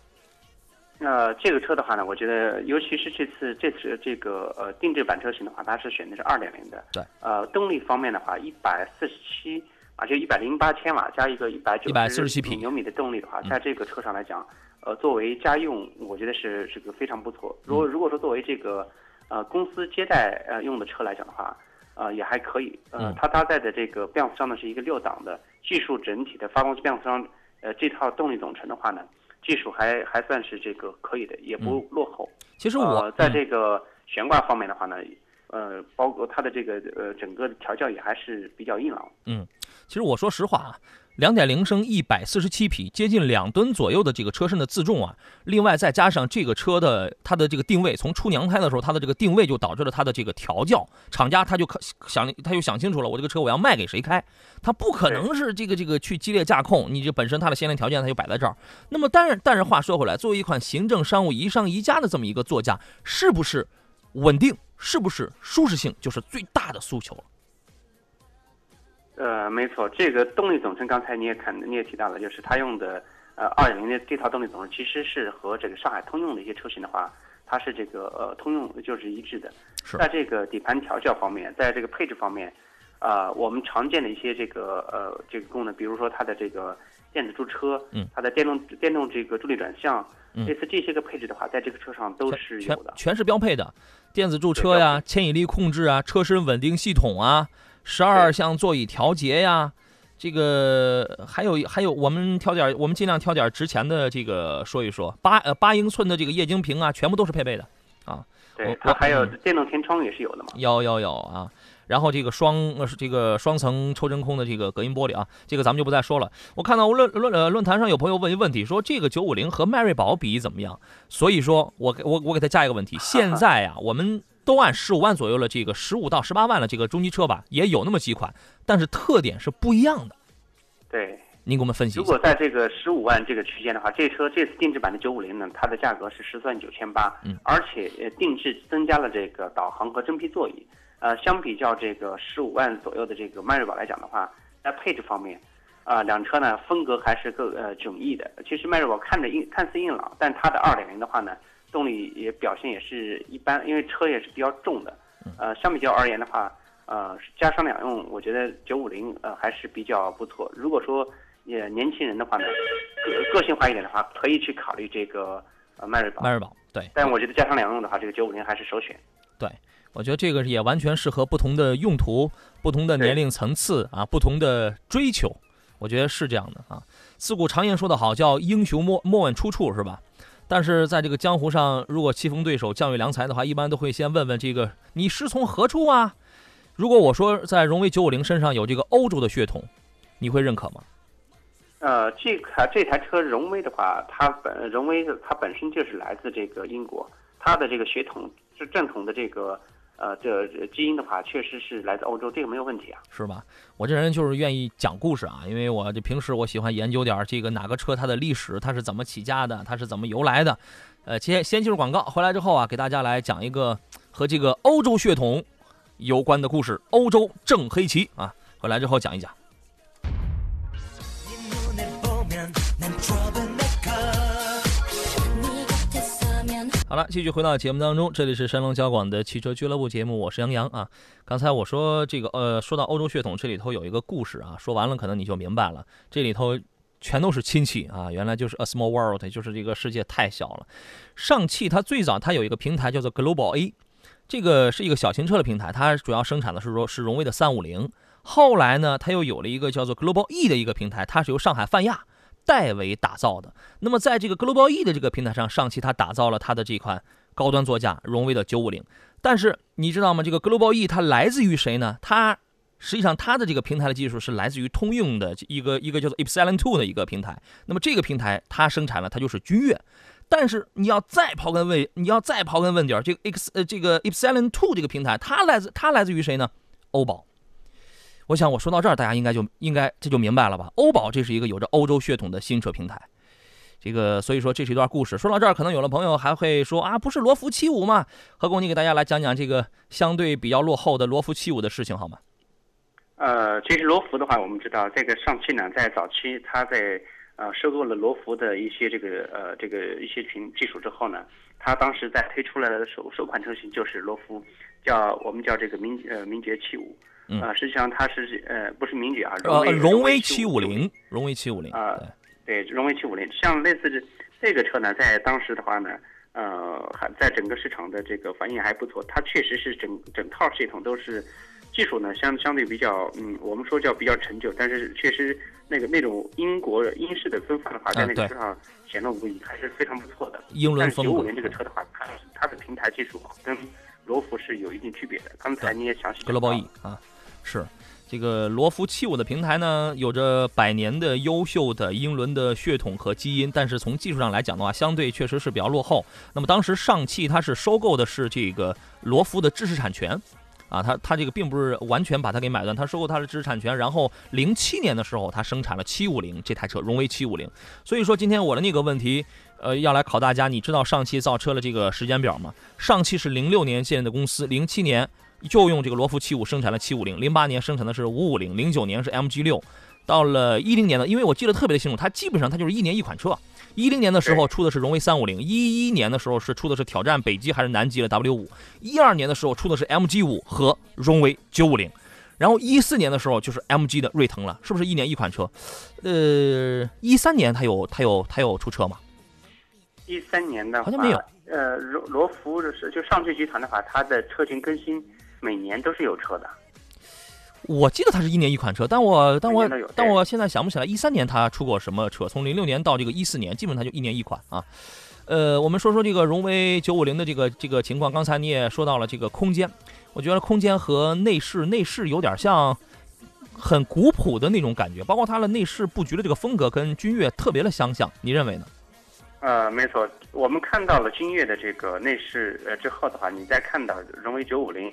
[SPEAKER 4] 那这个车的话呢，我觉得，尤其是这次这次这个呃定制版车型的话，它是选的是二点零的。
[SPEAKER 3] 对。
[SPEAKER 4] 呃，动力方面的话，一百四十七啊，就一百零八千瓦加一个一百九
[SPEAKER 3] 147匹
[SPEAKER 4] 牛米的动力的话，
[SPEAKER 3] 嗯
[SPEAKER 4] 在这个车上来讲，呃，作为家用，我觉得是是个非常不错。如果如果说作为这个呃公司接待呃用的车来讲的话，呃也还可以。呃
[SPEAKER 3] 嗯，
[SPEAKER 4] 它搭载的这个变速箱呢是一个六档的，技术整体的发动机变速箱，呃这套动力总成的话呢。技术还还算是这个可以的，也不落后。
[SPEAKER 3] 其实我、
[SPEAKER 4] 呃、在
[SPEAKER 3] 嗯
[SPEAKER 4] 这个悬挂方面的话呢，呃，包括它的这个呃整个的调教也还是比较硬朗。
[SPEAKER 3] 嗯其实我说实话啊，两点零升一百四十七匹，接近两吨左右的这个车身的自重啊，另外再加上这个车的它的这个定位，从出娘胎的时候，它的这个定位就导致了它的这个调教，厂家他就可想他就想清楚了，我这个车我要卖给谁开，他不可能是这个这个去激烈驾控，你这本身它的先天条件它就摆在这儿。那么但是但是话说回来，作为一款行政商务宜商宜家的这么一个座驾，是不是稳定，是不是舒适性，就是最大的诉求了。
[SPEAKER 4] 呃，没错，这个动力总成刚才你也看，你也提到了，就是它用的呃二点零的这套动力总成，其实是和这个上海通用的一些车型的话，它是这个呃通用就是一致的。
[SPEAKER 3] 是
[SPEAKER 4] 在这个底盘调教方面，在这个配置方面，啊，我们常见的一些这个呃这个功能，比如说它的这个电子驻车，
[SPEAKER 3] 嗯，
[SPEAKER 4] 它的电动电动这个助力转向，
[SPEAKER 3] 嗯
[SPEAKER 4] 类似这些个配置的话，在这个车上都是有的。
[SPEAKER 3] 全是标配的，电子驻车呀、牵引力控制啊、车身稳定系统啊、十二项座椅调节呀，这个还有还有，我们挑点，我们尽量挑点值钱的这个说一说，八呃八英寸的这个液晶屏啊，全部都是配备的啊，
[SPEAKER 4] 对，它还有
[SPEAKER 3] 嗯
[SPEAKER 4] 电动天窗也是有的嘛。
[SPEAKER 3] 有有有啊。然后这个双呃这个双层抽真空的这个隔音玻璃啊，这个咱们就不再说了。我看到论论呃论坛上有朋友问一问题，说这个九五零和迈锐宝比怎么样？所以说我给我我给他加一个问题，现在啊我们都按十五万左右了，这个十五到十八万的这个中级车吧，也有那么几款，但是特点是不一样的。
[SPEAKER 4] 对，
[SPEAKER 3] 您给我们分析
[SPEAKER 4] 如
[SPEAKER 3] 一下
[SPEAKER 4] 果在这个十五万这个区间的话，这车这次定制版的九五零呢，它的价格是十四万九千八，
[SPEAKER 3] 嗯，
[SPEAKER 4] 而且呃定制增加了这个导航和真皮座椅，呃，相比较这个十五万左右的这个迈锐宝来讲的话，在配置方面，啊、两车呢风格还是各呃迥异的。其实迈锐宝看着硬看似硬朗，但它的二点零的话呢，动力也表现也是一般，因为车也是比较重的，呃，相比较而言的话。呃，家商两用，我觉得九五零呃还是比较不错。如果说也年轻人的话呢，个个性化一点的话，可以去考虑这个呃迈锐宝。
[SPEAKER 3] 迈锐宝对。
[SPEAKER 4] 但我觉得家商两用的话，这个九五零还是首选。
[SPEAKER 3] 对我觉得这个也完全适合不同的用途、不同的年龄层次啊、不同的追求，我觉得是这样的啊。自古常言说得好，叫英雄莫莫问出处，是吧？但是在这个江湖上，如果棋逢对手、将遇良才的话，一般都会先问问这个你师从何处啊？如果我说在荣威九五零身上有这个欧洲的血统，你会认可吗？
[SPEAKER 4] 呃，这台这台车荣威的话，它本荣威它本身就是来自这个英国，它的这个血统是正统的这个呃这这基因的话，确实是来自欧洲，这个没有问题啊。
[SPEAKER 3] 是吧？我这人就是愿意讲故事啊，因为我这平时我喜欢研究点这个哪个车它的历史，它是怎么起家的，它是怎么由来的。呃，先先进入广告，回来之后啊，给大家来讲一个和这个欧洲血统有关的故事——欧洲正黑旗啊。回来之后讲一讲。好了，继续回到节目当中，这里是山东交广的汽车俱乐部节目，我是杨洋啊。刚才我说这个呃，说到欧洲血统，这里头有一个故事啊，说完了可能你就明白了，这里头全都是亲戚啊，原来就是 a small world，就是这个世界太小了。上汽它最早它有一个平台叫做 Global A，这个是一个小型车的平台，它主要生产的是说是荣威的三五零。后来呢，它又有了一个叫做 Global E 的一个平台，它是由上海泛亚代为打造的。那么在这个 Global E 的这个平台上，上汽它打造了它的这款高端座驾荣威的九五零。但是你知道吗？这个 Global E 它来自于谁呢？它实际上它的这个平台的技术是来自于通用的一个一个叫做 Epsilon Two 的一个平台。那么这个平台它生产了，它就是君越。但是你要再刨根问，你要再刨根问底儿，这个 X 呃这个 Epsilon Two 这个平台，它来自它来自于谁呢？欧宝。我想我说到这儿，大家应该就应该这就明白了吧？欧宝这是一个有着欧洲血统的新车平台，这个所以说这是一段故事。说到这儿，可能有的朋友还会说啊，不是罗孚七五吗？何工，你给大家来讲讲这个相对比较落后的罗孚七五的事情好吗？
[SPEAKER 4] 呃，其实罗孚的话，我们知道这个上汽呢，在早期它在呃收购了罗孚的一些这个呃这个一些群技术之后呢，它当时在推出来的首首款车型就是罗孚，叫我们叫这个名呃名爵七五，
[SPEAKER 3] 嗯
[SPEAKER 4] 呃实际上它是呃不是名爵啊，
[SPEAKER 3] 呃，
[SPEAKER 4] 威
[SPEAKER 3] 荣威
[SPEAKER 4] 七
[SPEAKER 3] 七五零，荣威七五零，
[SPEAKER 4] 啊
[SPEAKER 3] 对，
[SPEAKER 4] 荣威七五零，像类似这这个车呢，在当时的话呢，呃，还在整个市场的这个反应还不错。它确实是整整套系统都是技术呢相相对比较，嗯，我们说叫比较陈旧，但是确实那个那种英国英式的风范的话，在那个车上显露无遗，还是非常不错的。
[SPEAKER 3] 英伦风格
[SPEAKER 4] 但是九五年这个车的话，它它的平台技术跟罗孚是有一定区别的。刚才你也详细讲到
[SPEAKER 3] Global E 啊，是这个罗孚七五的平台呢，有着百年的优秀的英伦的血统和基因，但是从技术上来讲的话，相对确实是比较落后。那么当时上汽它是收购的是这个罗孚的知识产权。啊，它它这个并不是完全把它给买断，它收购它的知识产权，然后零七年的时候，它生产了七五零这台车，荣威七五零。所以说今天我的那个问题，呃，要来考大家，你知道上汽造车的这个时间表吗？上汽是零六年建的公司，零七年就用这个罗孚七五生产了七五零，零八年生产的是五五零，零九年是 MG 六，到了一零年的，因为我记得特别的清楚，它基本上它就是一年一款车。一零年的时候出的是荣威三五零，一一年的时候是出的是挑战北极还是南极的 W 五，一二年的时候出的是 MG 五和荣威九五零，然后一四年的时候就是 MG 的锐腾了，是不是一年一款车？呃，一三年它有它有它有出车吗？
[SPEAKER 4] 一三年的话
[SPEAKER 3] 好像没有。
[SPEAKER 4] 呃，罗罗孚的是就上汽集团的话，它的车型更新每年都是有车的。
[SPEAKER 3] 我记得它是一年一款车，但我但我但我现在想不起来一三年它出过什么车。从零六年到这个一四年，基本上就一年一款啊。呃，我们说说这个荣威九五零的这个这个情况。刚才你也说到了这个空间，我觉得空间和内饰内饰有点像很古朴的那种感觉，包括它的内饰布局的这个风格跟君越特别的相像，你认为呢？
[SPEAKER 4] 呃，没错，我们看到了君越的这个内饰呃之后的话，你再看到荣威九五零，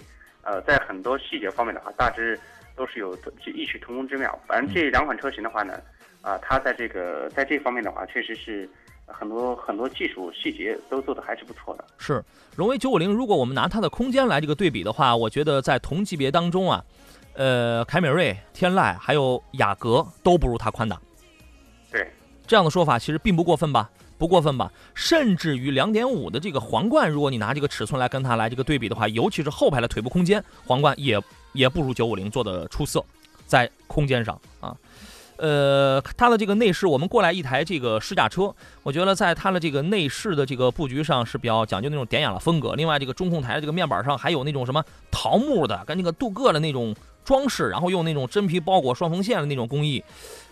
[SPEAKER 4] 呃，在很多细节方面的话，大致都是有异曲同工之妙。反正这两款车型的话呢，啊、它在这个在这方面的话，确实是很多很多技术细节都做的还是不错的。
[SPEAKER 3] 是荣威九五零，如果我们拿它的空间来这个对比的话，我觉得在同级别当中啊，呃，凯美瑞、天籁还有雅阁都不如它宽大。
[SPEAKER 4] 对，
[SPEAKER 3] 这样的说法其实并不过分吧？不过分吧？甚至于两点五的这个皇冠，如果你拿这个尺寸来跟它来这个对比的话，尤其是后排的腿部空间，皇冠也也不如九五零做的出色，在空间上啊。呃，它的这个内饰，我们过来一台这个试驾车，我觉得在它的这个内饰的这个布局上是比较讲究那种典雅的风格。另外，这个中控台的这个面板上还有那种什么桃木的跟那个镀铬的那种装饰，然后用那种真皮包裹双缝线的那种工艺，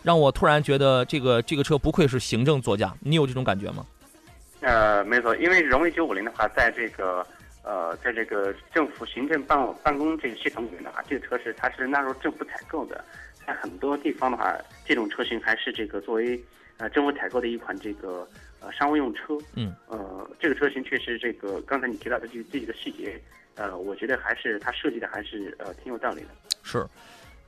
[SPEAKER 3] 让我突然觉得这个这个车不愧是行政座驾。你有这种感觉吗？
[SPEAKER 4] 呃，没错，因为荣威九五零的话，在这个呃，在这个政府行政办办公这个系统里面的话，这个车是它是纳入政府采购的，在很多地方的话，这种车型还是这个作为呃政府采购的一款这个呃商务用车。
[SPEAKER 3] 嗯，
[SPEAKER 4] 呃，这个车型确实这个刚才你提到的这这几个细节，呃，我觉得还是它设计的还是呃挺有道理的。
[SPEAKER 3] 是，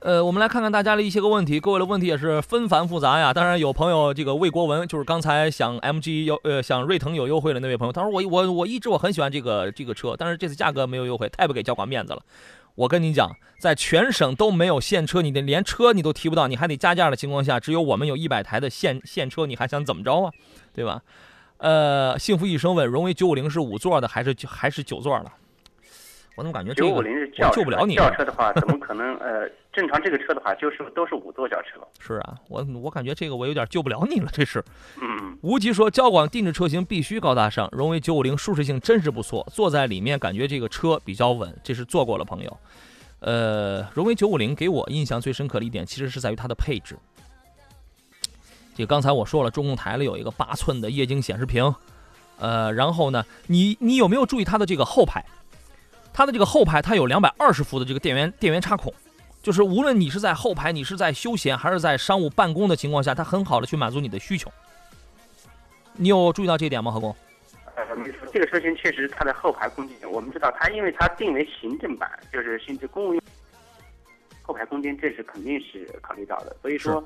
[SPEAKER 3] 呃，我们来看看大家的一些个问题，各位的问题也是纷繁复杂呀。当然有朋友这个魏国文，就是刚才想 MG 优呃想瑞腾有优惠的那位朋友，他说我我我一直我很喜欢这个这个车，但是这次价格没有优惠，太不给交管面子了。我跟你讲，在全省都没有现车，你的连车你都提不到，你还得加价的情况下，只有我们有一百台的现现车，你还想怎么着啊？对吧？呃，幸福一生问，荣威九五零是五座的还是还是九座的？我怎么感觉这个
[SPEAKER 4] 九五零是
[SPEAKER 3] 我
[SPEAKER 4] 轿车，
[SPEAKER 3] 救不了你
[SPEAKER 4] 轿车的话，怎么可能？呃，正常这个车的话，就是都是五座轿车。
[SPEAKER 3] 是啊，我我感觉这个我有点救不了你了，这是。
[SPEAKER 4] 嗯，
[SPEAKER 3] 无极说，交广定制车型必须高大上，荣威九五零舒适性真是不错，坐在里面感觉这个车比较稳，这是坐过了朋友。呃，荣威九五零给我印象最深刻的一点，其实是在于它的配置。这刚才我说了，中控台里有一个八寸的液晶显示屏，呃，然后呢，你你有没有注意它的这个后排？它的这个后排它有两百二十伏的这个电源电源插孔，就是无论你是在后排，你是在休闲还是在商务办公的情况下，它很好的去满足你的需求。你有注意到这一点吗，何工？
[SPEAKER 4] 呃，没错，这个车型确实它的后排空间，我们知道它因为它定为行政版，就是行政公务用，后排空间这是肯定是考虑到的。所以说，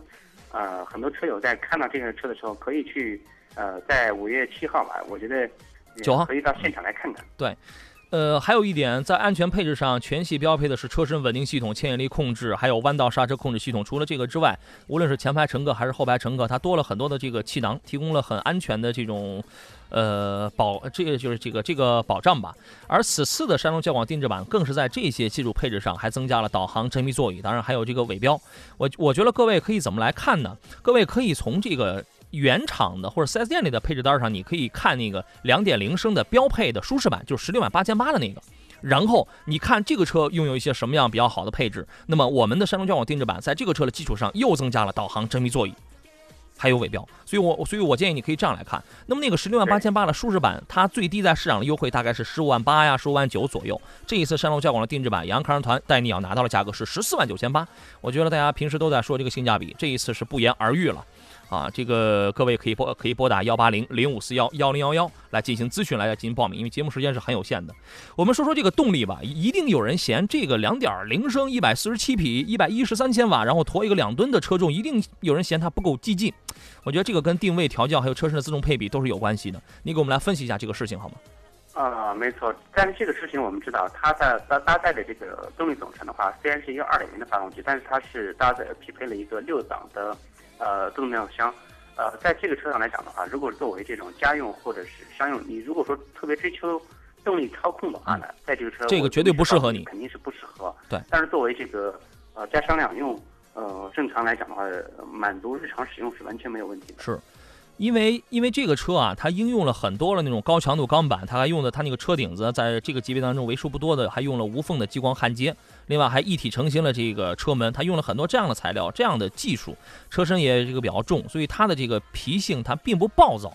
[SPEAKER 4] 呃，很多车友在看到这个车的时候，可以去呃，在五月七号吧，我觉得呃
[SPEAKER 3] 九号
[SPEAKER 4] 可以到现场来看看。
[SPEAKER 3] 呃，还有一点，在安全配置上，全系标配的是车身稳定系统、牵引力控制，还有弯道刹车控制系统。除了这个之外，无论是前排乘客还是后排乘客，它多了很多的这个气囊，提供了很安全的这种，呃保，这个就是这个这个保障吧。而此次的山东交广定制版更是在这些技术配置上还增加了导航、真皮座椅，当然还有这个尾标。我我觉得各位可以怎么来看呢？各位可以从这个。原厂的或者 4S 店里的配置单上，你可以看那个2.0升的标配的舒适版，就是16万八千八的那个。然后你看这个车拥有一些什么样比较好的配置，那么我们的山东交广定制版在这个车的基础上又增加了导航、真皮座椅，还有尾标。所以我所以我建议你可以这样来看。那么那个16万八千八的舒适版，它最低在市场的优惠大概是15万八呀、15万九左右。这一次山东交广的定制版，杨康团带你要拿到的价格是14万九千八。我觉得大家平时都在说这个性价比，这一次是不言而喻了。啊，这个各位可以拨可以拨打幺八零零五四幺幺零幺幺来进行咨询，来进行报名，因为节目时间是很有限的。我们说说这个动力吧，一定有人嫌这个两点零升一百四十七匹一百一十三千瓦，然后驮一个两吨的车重，一定有人嫌它不够激进。我觉得这个跟定位调教还有车身的自动配比都是有关系的。你给我们来分析一下这个事情好吗？
[SPEAKER 4] 啊，没错，但是这个事情我们知道，它在搭搭载的这个动力总成的话，虽然是一个2.0的发动机，但是它是搭载匹配了一个六档的呃动力变速箱。呃，在这个车上来讲的话，如果作为这种家用或者是商用，你如果说特别追求动力操控的话呢，在这个车我
[SPEAKER 3] 这个绝对不适合你
[SPEAKER 4] 肯定是不适合。
[SPEAKER 3] 对
[SPEAKER 4] 但是作为这个呃家商两用，呃正常来讲的话，呃满足日常使用是完全没有问题的。
[SPEAKER 3] 是，因为因为这个车啊，它应用了很多的那种高强度钢板，它还用的它那个车顶子，在这个级别当中为数不多的还用了无缝的激光焊接，另外还一体成型了这个车门，它用了很多这样的材料，这样的技术，车身也这个比较重，所以它的这个脾性它并不暴躁。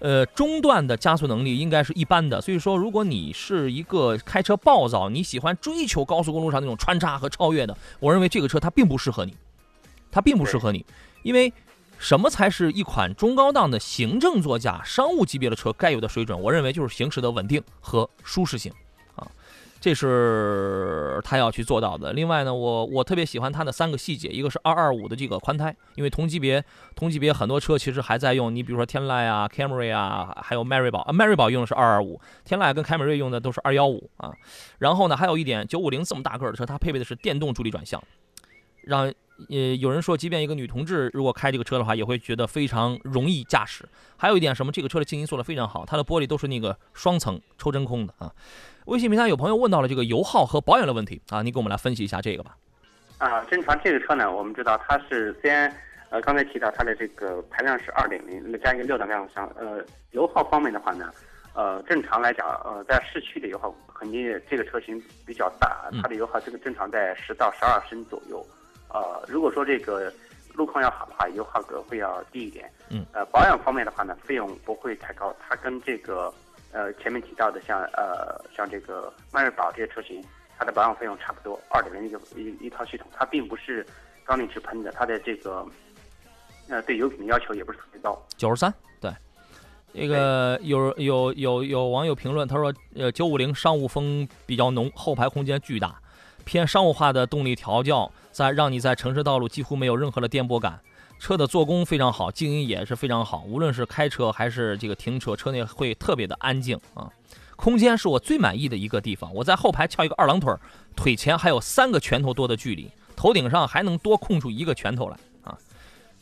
[SPEAKER 3] 呃，中段的加速能力应该是一般的，所以说，如果你是一个开车暴躁，你喜欢追求高速公路上那种穿插和超越的，我认为这个车它并不适合你，它并不适合你，因为什么才是一款中高档的行政座驾、商务级别的车该有的水准？我认为就是行驶的稳定和舒适性啊，这是它要去做到的。另外呢，我我特别喜欢它的三个细节，一个是二二五的这个宽胎，因为同级别同级别很多车其实还在用，你比如说天籁啊、Camry 啊，还有迈锐宝啊，迈锐宝用的是二二五，天籁跟凯美瑞用的都是二幺五啊。然后呢，还有一点，九五零这么大个的车，它配备的是电动助力转向，让呃有人说，即便一个女同志如果开这个车的话，也会觉得非常容易驾驶。还有一点什么，这个车的静音做得非常好，它的玻璃都是那个双层抽真空的啊。微信平台有朋友问到了这个油耗和保养的问题啊，你给我们来分析一下这个吧。
[SPEAKER 4] 啊，正常这个车呢，我们知道它是虽然呃刚才提到它的这个排量是二点零，加一个六档变速箱，呃，油耗方面的话呢，呃，正常来讲，呃，在市区的油耗肯定这个车型比较大，它的油耗这个正常在十到十二升左右。呃，如果说这个路况要好的话，油耗格会要低一点。
[SPEAKER 3] 嗯。
[SPEAKER 4] 呃，保养方面的话呢，费用不会太高，它跟这个呃前面提到的像呃像这个迈锐宝这些车型，它的保养费用差不多，二点零一个一一套系统，它并不是缸内直喷的，它的这个呃对油品的要求也不是特别高。
[SPEAKER 3] 九十三，对。那个有有有有网友评论，他说，呃，九五零商务风比较浓，后排空间巨大，偏商务化的动力调教，在让你在城市道路几乎没有任何的颠簸感。车的做工非常好，静音也是非常好，无论是开车还是这个停车，车内会特别的安静啊。空间是我最满意的一个地方，我在后排翘一个二郎腿儿，腿前还有三个拳头多的距离，头顶上还能多空出一个拳头来啊。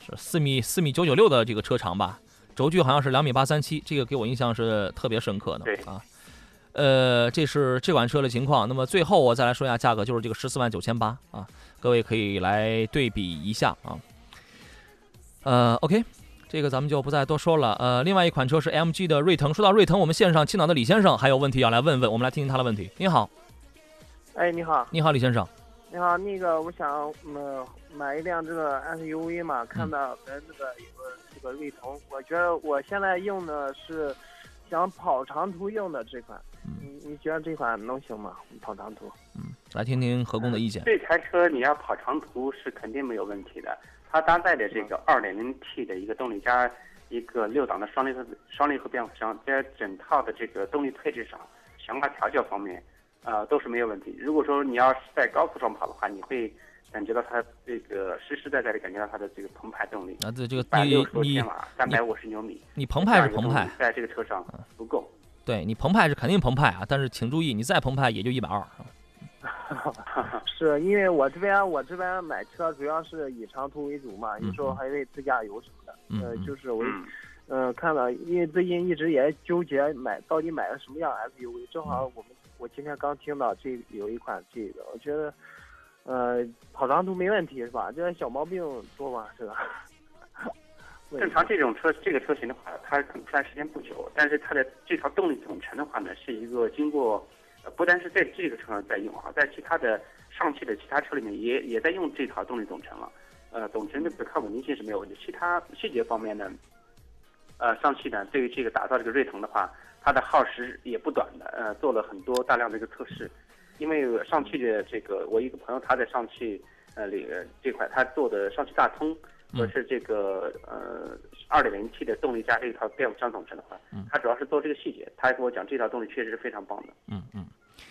[SPEAKER 3] 是四米四米九九六的这个车长吧，轴距好像是两米八三七，这个给我印象是特别深刻的啊。呃，这是这款车的情况。那么最后我再来说一下价格，就是这个十四万九千八啊，各位可以来对比一下啊。呃，OK，这个咱们就不再多说了。呃，另外一款车是 MG 的锐腾。说到锐腾，我们线上青岛的李先生还有问题要来问问，我们来听听他的问题。你好，
[SPEAKER 5] 哎，你好，
[SPEAKER 3] 你好，李先生。
[SPEAKER 5] 你好，那个我想呃买一辆这个 SUV 嘛，看
[SPEAKER 3] 嗯
[SPEAKER 5] 到咱这个有个这个锐腾，我觉得我现在用的是想跑长途用的这款，你你觉得这款能行吗？跑长途？
[SPEAKER 3] 嗯，来听听何工的意见。
[SPEAKER 4] 这台车你要跑长途是肯定没有问题的，它搭载的这个 2.0T 的一个动力加一个六档的双离合双离合变速箱，在整套的这个动力配置上、悬挂调教方面，呃都是没有问题。如果说你要是在高速上跑的话，你会感觉到它这个实实在在的感觉到它的这个澎湃动力，
[SPEAKER 3] 啊，对这个
[SPEAKER 4] 百六千瓦，三百五十牛米，
[SPEAKER 3] 你澎湃是澎湃，，
[SPEAKER 4] 在这个车上不够。
[SPEAKER 3] 对你澎湃是肯定澎湃啊，但是请注意，你再澎湃也就一百二。
[SPEAKER 5] 是因为我这边我这边买车主要是以长途为主嘛，
[SPEAKER 3] 嗯
[SPEAKER 5] 有时候还得自驾游什么的。呃，就是我
[SPEAKER 4] 嗯，
[SPEAKER 5] 呃看到，因为最近一直也纠结买到底买个什么样 SUV，正好我们我今天刚听到这有一款这个，我觉得呃跑长途没问题是吧？这小毛病多吗？这个？
[SPEAKER 4] 正常这种车这个车型的话，它可能出来时间不久，但是它的这套动力总成的话呢，是一个经过，呃，不单是在这个车上在用啊，在其他的上汽的其他车里面也也在用这套动力总成了。呃，总成的可靠稳定性是没有问题，其他细节方面呢，呃，上汽呢对于这个打造这个锐腾的话，它的耗时也不短的，呃，做了很多大量的一个测试。因为上汽的这个，我一个朋友他在上汽呃里这块，他做的上汽大通和是这个呃二点零 T 的动力加这一套变速箱总成的话，他主要是做这个细节。他还跟我讲，这套动力确实是非常棒的。
[SPEAKER 3] 嗯嗯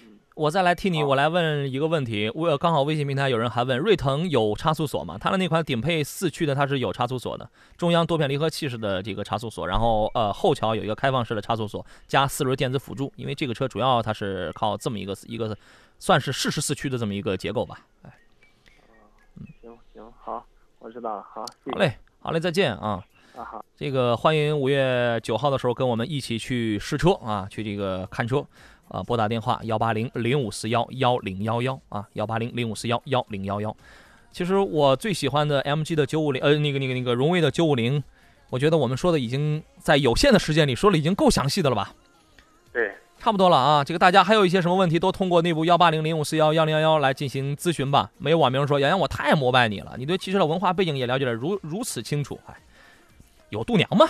[SPEAKER 3] 嗯，我再来替你，我来问一个问题。我刚好微信平台有人还问，瑞腾有差速锁吗？它的那款顶配四驱的，它是有差速锁的，中央多片离合器式的这个差速锁，然后呃后桥有一个开放式的差速锁，加四轮电子辅助。因为这个车主要它是靠这么一个一个算是适时四驱的这么一个结构吧。哎，
[SPEAKER 5] 行行好，我知道了，好，谢谢。
[SPEAKER 3] 好嘞，好嘞，再见啊。
[SPEAKER 5] 啊好。
[SPEAKER 3] 这个欢迎五月九号的时候跟我们一起去试车啊，去这个看车，啊，拨打电话幺八零零五四幺幺零幺幺啊，幺八零零五四幺幺零幺幺。其实我最喜欢的 MG 的九五零，呃，那个那个那个荣威的九五零，我觉得我们说的已经在有限的时间里说了已经够详细的了吧？
[SPEAKER 4] 对，
[SPEAKER 3] 差不多了啊，这个大家还有一些什么问题，都通过内部幺八零零五四幺幺零幺幺来进行咨询吧。没有网名说，洋洋我太膜拜你了，你对汽车的文化背景也了解的如如此清楚，哎，有度娘吗？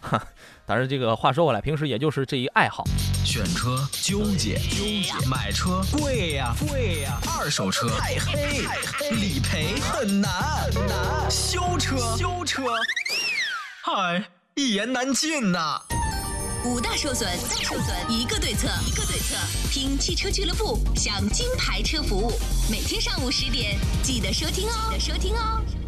[SPEAKER 3] 哈，当然这个话说回来，平时也就是这一爱好。
[SPEAKER 6] 选车纠结，纠结；买车贵呀，贵呀；二手车太黑，太黑；理赔很难，很难；修车，修车，嗨，一言难尽呐。
[SPEAKER 1] 五大受损，大受损一个对策，一个对策。听汽车俱乐部享金牌车服务，每天上午十点记得收听哦，记得收听哦。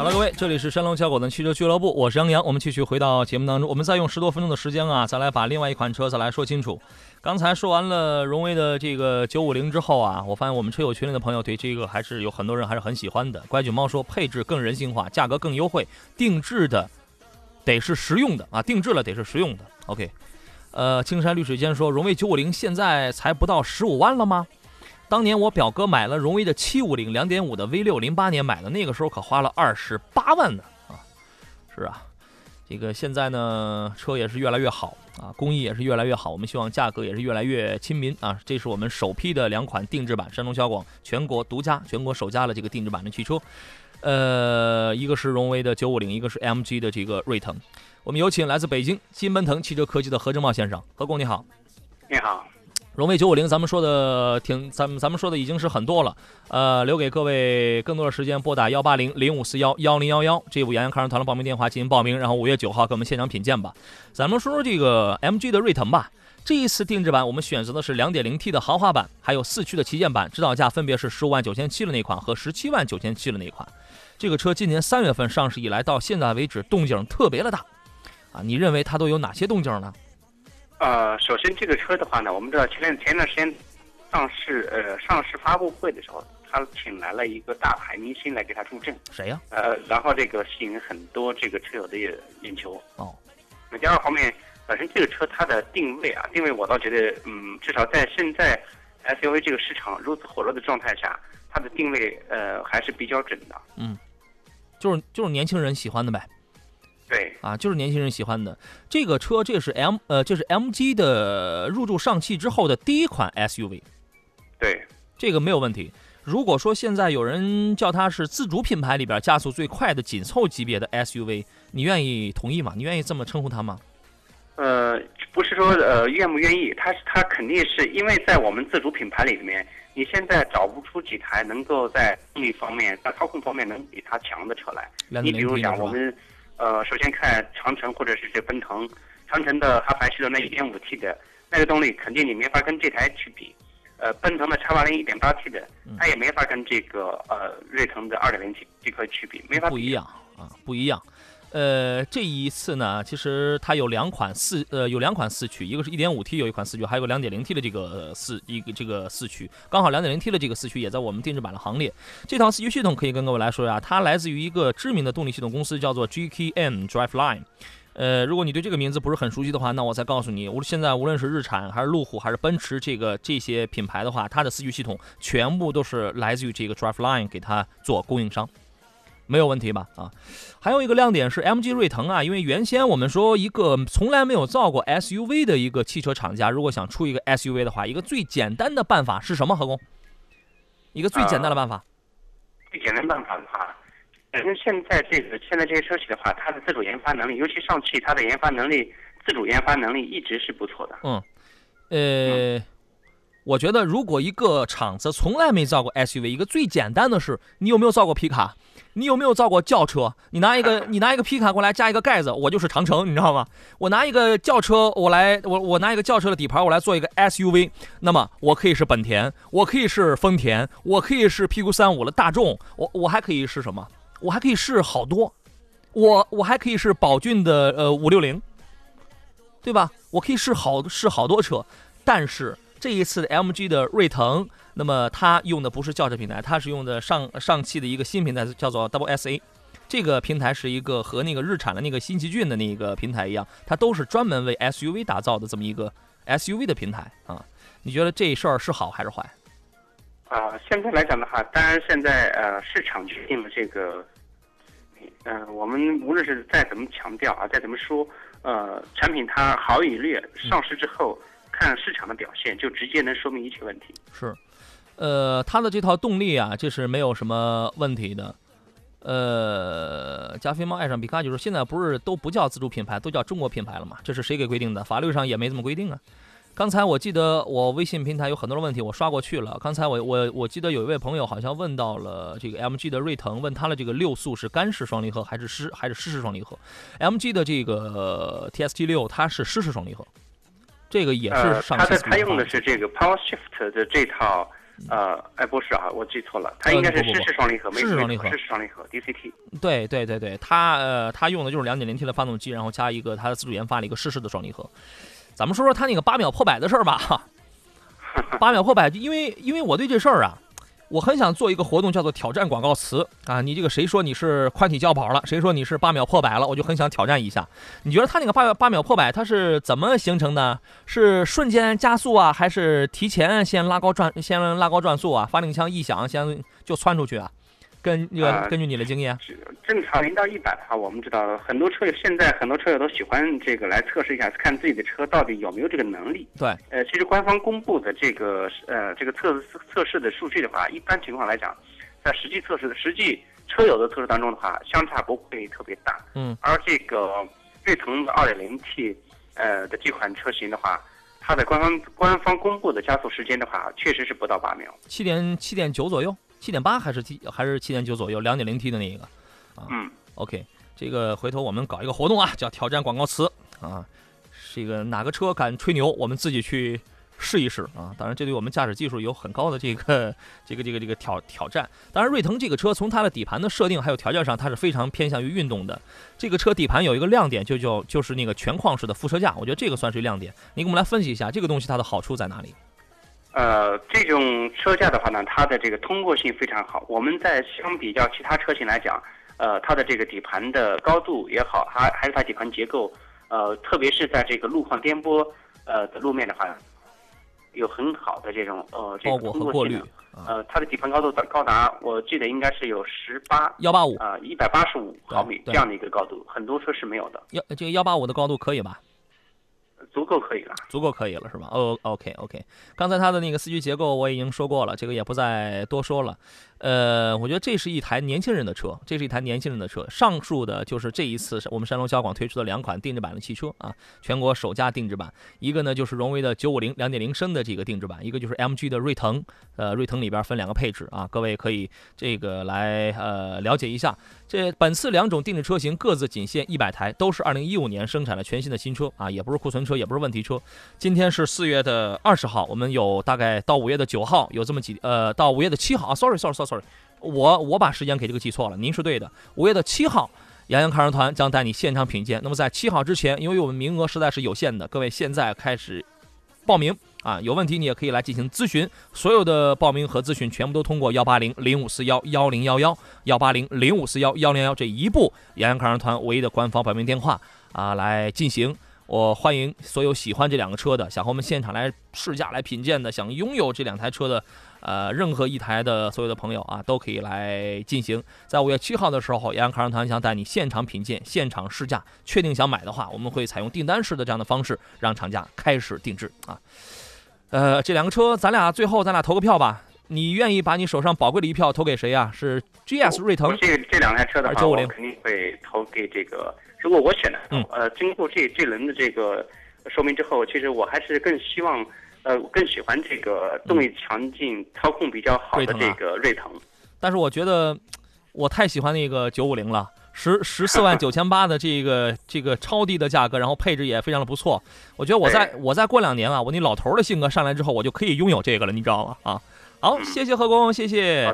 [SPEAKER 3] 好了，各位，这里是山东小狗的汽车俱乐部，我是杨洋。我们继续回到节目当中，我们再用十多分钟的时间啊，再来把另外一款车再来说清楚。刚才说完了荣威的这个九五零之后啊，我发现我们车友群里的朋友对这个还是有很多人还是很喜欢的。乖举猫说配置更人性化，价格更优惠，定制的得是实用的啊，定制了得是实用的。OK，呃，青山绿水间说荣威九五零现在才不到十五万了吗？当年我表哥买了荣威的七五零两点五的 V 六，零八年买的，那个时候可花了二十八万呢啊！是啊，这个现在呢，车也是越来越好啊，工艺也是越来越好，我们希望价格也是越来越亲民啊。这是我们首批的两款定制版，山东小广全国独家、全国首家的这个定制版的汽车，呃，一个是荣威的九五零，一个是 MG 的这个锐腾。我们有请来自北京金奔腾汽车科技的何正茂先生，何工你好。
[SPEAKER 4] 你好，
[SPEAKER 3] 荣威九五零，咱们说的挺，咱们咱们说的已经是很多了，呃，留给各位更多的时间，拨打幺八零零五四幺幺零幺幺这部洋洋看车团的报名电话进行报名，然后五月九号给我们现场品鉴吧。咱们说说这个 MG 的锐腾吧，这一次定制版我们选择的是两点零 T 的豪华版，还有四驱的旗舰版，指导价分别是十五万九千七的那款和十七万九千七的那款。这个车今年三月份上市以来到现在为止动静特别的大，啊，你认为它都有哪些动静呢？
[SPEAKER 4] 呃，首先这个车的话呢，我们知道前段前段时间上市呃上市发布会的时候，他请来了一个大牌明星来给他助阵，
[SPEAKER 3] 谁呀、
[SPEAKER 4] 呃，然后这个吸引很多这个车友的眼眼球。
[SPEAKER 3] 哦，
[SPEAKER 4] 那第二方面，本身这个车它的定位啊，定位我倒觉得，嗯，至少在现在 SUV 这个市场如此火热的状态下，它的定位呃还是比较准的。
[SPEAKER 3] 嗯就是就是年轻人喜欢的呗。
[SPEAKER 4] 对，
[SPEAKER 3] 啊，就是年轻人喜欢的这个车，这是 M 呃，这是 MG 的入驻上汽之后的第一款 SUV，
[SPEAKER 4] 对，
[SPEAKER 3] 这个没有问题。如果说现在有人叫它是自主品牌里边加速最快的紧凑级别的 SUV，你愿意同意吗？你愿意这么称呼它吗？
[SPEAKER 4] 呃，不是说呃愿不愿意，它是它肯定是因为在我们自主品牌里面，你现在找不出几台能够在动力方面、在操控方面能比它强的车来。你比如
[SPEAKER 3] 2.0T
[SPEAKER 4] 讲，我们呃首先看长城或者是这奔腾，长城的哈弗 H 的那 1.5T 的那个动力，肯定你没法跟这台去比。呃，奔腾的叉八零 1.8T 的，
[SPEAKER 3] 嗯
[SPEAKER 4] 它也没法跟这个呃瑞腾的 2.0T 这块去比，没法比。
[SPEAKER 3] 不一样啊，不一样。呃，这一次呢，其实它有两款四呃有两款四驱，一个是 1.5T 有一款四驱，还有个 2.0T 的这个四一个这个四驱。刚好 2.0T 的这个四驱也在我们定制版的行列。这套四驱系统可以跟各位来说呀，它来自于一个知名的动力系统公司，叫做 GKN Driveline。呃，如果你对这个名字不是很熟悉的话，那我再告诉你，无论现在无论是日产还是路虎还是奔驰这个这些品牌的话，它的四驱系统全部都是来自于这个 Driveline 给它做供应商。没有问题吧？啊，还有一个亮点是 MG 锐腾啊，因为原先我们说一个从来没有造过 SUV 的一个汽车厂家，如果想出一个 SUV 的话，一个最简单的办法是什么？何工？一个最简单的办法，
[SPEAKER 4] 最简单办法的话，反正现在这个现在这些车企的话，它的自主研发能力，尤其上汽，它的研发能力、自主研发能力一直是不错的。
[SPEAKER 3] 嗯呃，我觉得如果一个厂子从来没造过 SUV，一个最简单的是，你有没有造过皮卡？你有没有造过轿车？你拿一个 你拿一个皮卡过来加一个盖子，我就是长城，你知道吗？我拿一个轿车，我来我我拿一个轿车的底盘，我来做一个 SUV，那么我可以是本田，我可以是丰田，我可以是 PQ 三五的大众，我我还可以是什么？我还可以是好多，我我还可以是宝骏的呃五六零，对吧？我可以试好试好多车，但是这一次的 MG 的锐腾。那么它用的不是轿车平台，它是用的上上汽的一个新平台，叫做 Double SA。这个平台是一个和那个日产的那个新奇骏的那个平台一样，它都是专门为 SUV 打造的这么一个 SUV 的平台啊。你觉得这事儿是好还是坏？
[SPEAKER 4] 啊，现在来讲的话，当然现在呃市场决定了这个，嗯，我们无论是再怎么强调啊，再怎么说，呃，产品它好与劣，上市之后看市场的表现，就直接能说明一切问题。
[SPEAKER 3] 是。呃，它的这套动力啊，这是没有什么问题的。呃，加菲猫爱上皮卡就是现在不是都不叫自主品牌，都叫中国品牌了吗？这是谁给规定的？法律上也没这么规定啊。刚才我记得我微信平台有很多的问题，我刷过去了。刚才我我我记得有一位朋友好像问到了这个 MG 的锐腾，问他的这个六速是干式双离合还是湿还是湿式双离合？MG 的这个 TST 六它是湿式双离合，这个也是上
[SPEAKER 4] 汽。它它用的是这个 Power Shift 的这套。呃，哎，不是啊，我记错了，他应该是湿式双离合，
[SPEAKER 3] 湿式双离合，
[SPEAKER 4] 湿式双离合，DCT。
[SPEAKER 3] 对对对对，他呃，他用的就是两点零 T 的发动机，然后加一个它自主研发的一个湿式的双离合。咱们说说他那个八秒破百的事儿吧。八秒破百，因为因为我对这事儿啊。我很想做一个活动，叫做挑战广告词啊！你这个谁说你是宽体轿跑了？谁说你是八秒破百了？我就很想挑战一下。你觉得他那个八八秒破百，他是怎么形成的？是瞬间加速啊，还是提前先拉高转先拉高转速啊？发令枪一响，先就窜出去啊？根那个根据你的经验，
[SPEAKER 4] 正常零到一百的话，我们知道很多车友现在很多车友都喜欢这个来测试一下，看自己的车到底有没有这个能力。
[SPEAKER 3] 对，
[SPEAKER 4] 呃，其实官方公布的这个呃这个测测试的数据的话，一般情况来讲，在实际测试的实际车友的测试当中的话，相差不会特别大。
[SPEAKER 3] 嗯。
[SPEAKER 4] 而这个瑞腾的 2.0T 呃的这款车型的话，它的官方官方公布的加速时间的话，确实是不到八秒，
[SPEAKER 3] 七点七点九左右。七点八还是七还是七点九左右，两点零 T 的那一个，啊，
[SPEAKER 4] 嗯
[SPEAKER 3] ，OK，这个回头我们搞一个活动啊，叫挑战广告词啊，这个哪个车敢吹牛，我们自己去试一试啊。当然，这对我们驾驶技术有很高的这个 这个这个这个挑挑战。当然，瑞腾这个车从它的底盘的设定还有条件上，它是非常偏向于运动的。这个车底盘有一个亮点，就叫就是那个全框式的副车架，我觉得这个算是亮点。你给我们来分析一下这个东西它的好处在哪里？
[SPEAKER 4] 呃，这种车架的话呢，它的这个通过性非常好。我们在相比较其他车型来讲，呃，它的这个底盘的高度也好，还还是它底盘结构，呃，特别是在这个路况颠簸呃的路面的话，有很好的这种呃这个通过性。呃，它的底盘高度高达，我记得应该是有十八
[SPEAKER 3] 幺八五
[SPEAKER 4] 啊一百八十五毫米这样的一个高度，很多车是没有的。
[SPEAKER 3] 幺这个幺八五的高度可以吧？
[SPEAKER 4] 足够可以了，
[SPEAKER 3] 足够可以了，是吧？哦，OK，OK。刚才它的那个四驱结构我已经说过了，这个也不再多说了。呃，我觉得这是一台年轻人的车，这是一台年轻人的车。上述的就是这一次我们山东交广推出的两款定制版的汽车啊，全国首家定制版。一个呢就是荣威的九五零两点零升的这个定制版，一个就是 MG 的锐腾。呃，锐腾里边分两个配置啊，各位可以这个来呃了解一下。这本次两种定制车型各自仅限一百台，都是二零一五年生产的全新的新车啊，也不是库存车，也不是问题车。今天是四月的二十号，我们有大概到五月的九号有这么几呃，到五月的七号啊，sorry sorry。sorry，sorry，我我把时间给这个记错了，您是对的。五月的七号，杨洋看车团将带你现场品鉴。那么在七号之前，因为我们名额实在是有限的，各位现在开始报名啊！有问题你也可以来进行咨询。所有的报名和咨询全部都通过幺八零零五四幺幺零幺幺幺八零零五四幺幺零幺这一部杨洋看车团唯一的官方报名电话啊来进行。我欢迎所有喜欢这两个车的，想和我们现场来试驾、来品鉴的，想拥有这两台车的。呃，任何一台的所有的朋友啊，都可以来进行。在五月七号的时候，杨洋卡车团想带你现场品鉴、现场试驾。确定想买的话，我们会采用订单式的这样的方式，让厂家开始定制啊。呃，这两个车，咱俩最后咱俩投个票吧。你愿意把你手上宝贵的一票投给谁呀？是 GS 锐腾？
[SPEAKER 4] 这这两台车的话，我肯定会投给这个。如果我选的，
[SPEAKER 3] 嗯，
[SPEAKER 4] 呃，经过这这轮的这个说明之后，其实我还是更希望。呃，我更喜欢这个动力强劲、操控比较好的这个锐腾，
[SPEAKER 3] 但是我觉得我太喜欢那个九五零了，十十四万九千八的这个这个超低的价格，然后配置也非常的不错，我觉得我再我再过两年啊，我那老头的性格上来之后，我就可以拥有这个了，你知道吗？啊，好，谢谢何工，谢谢。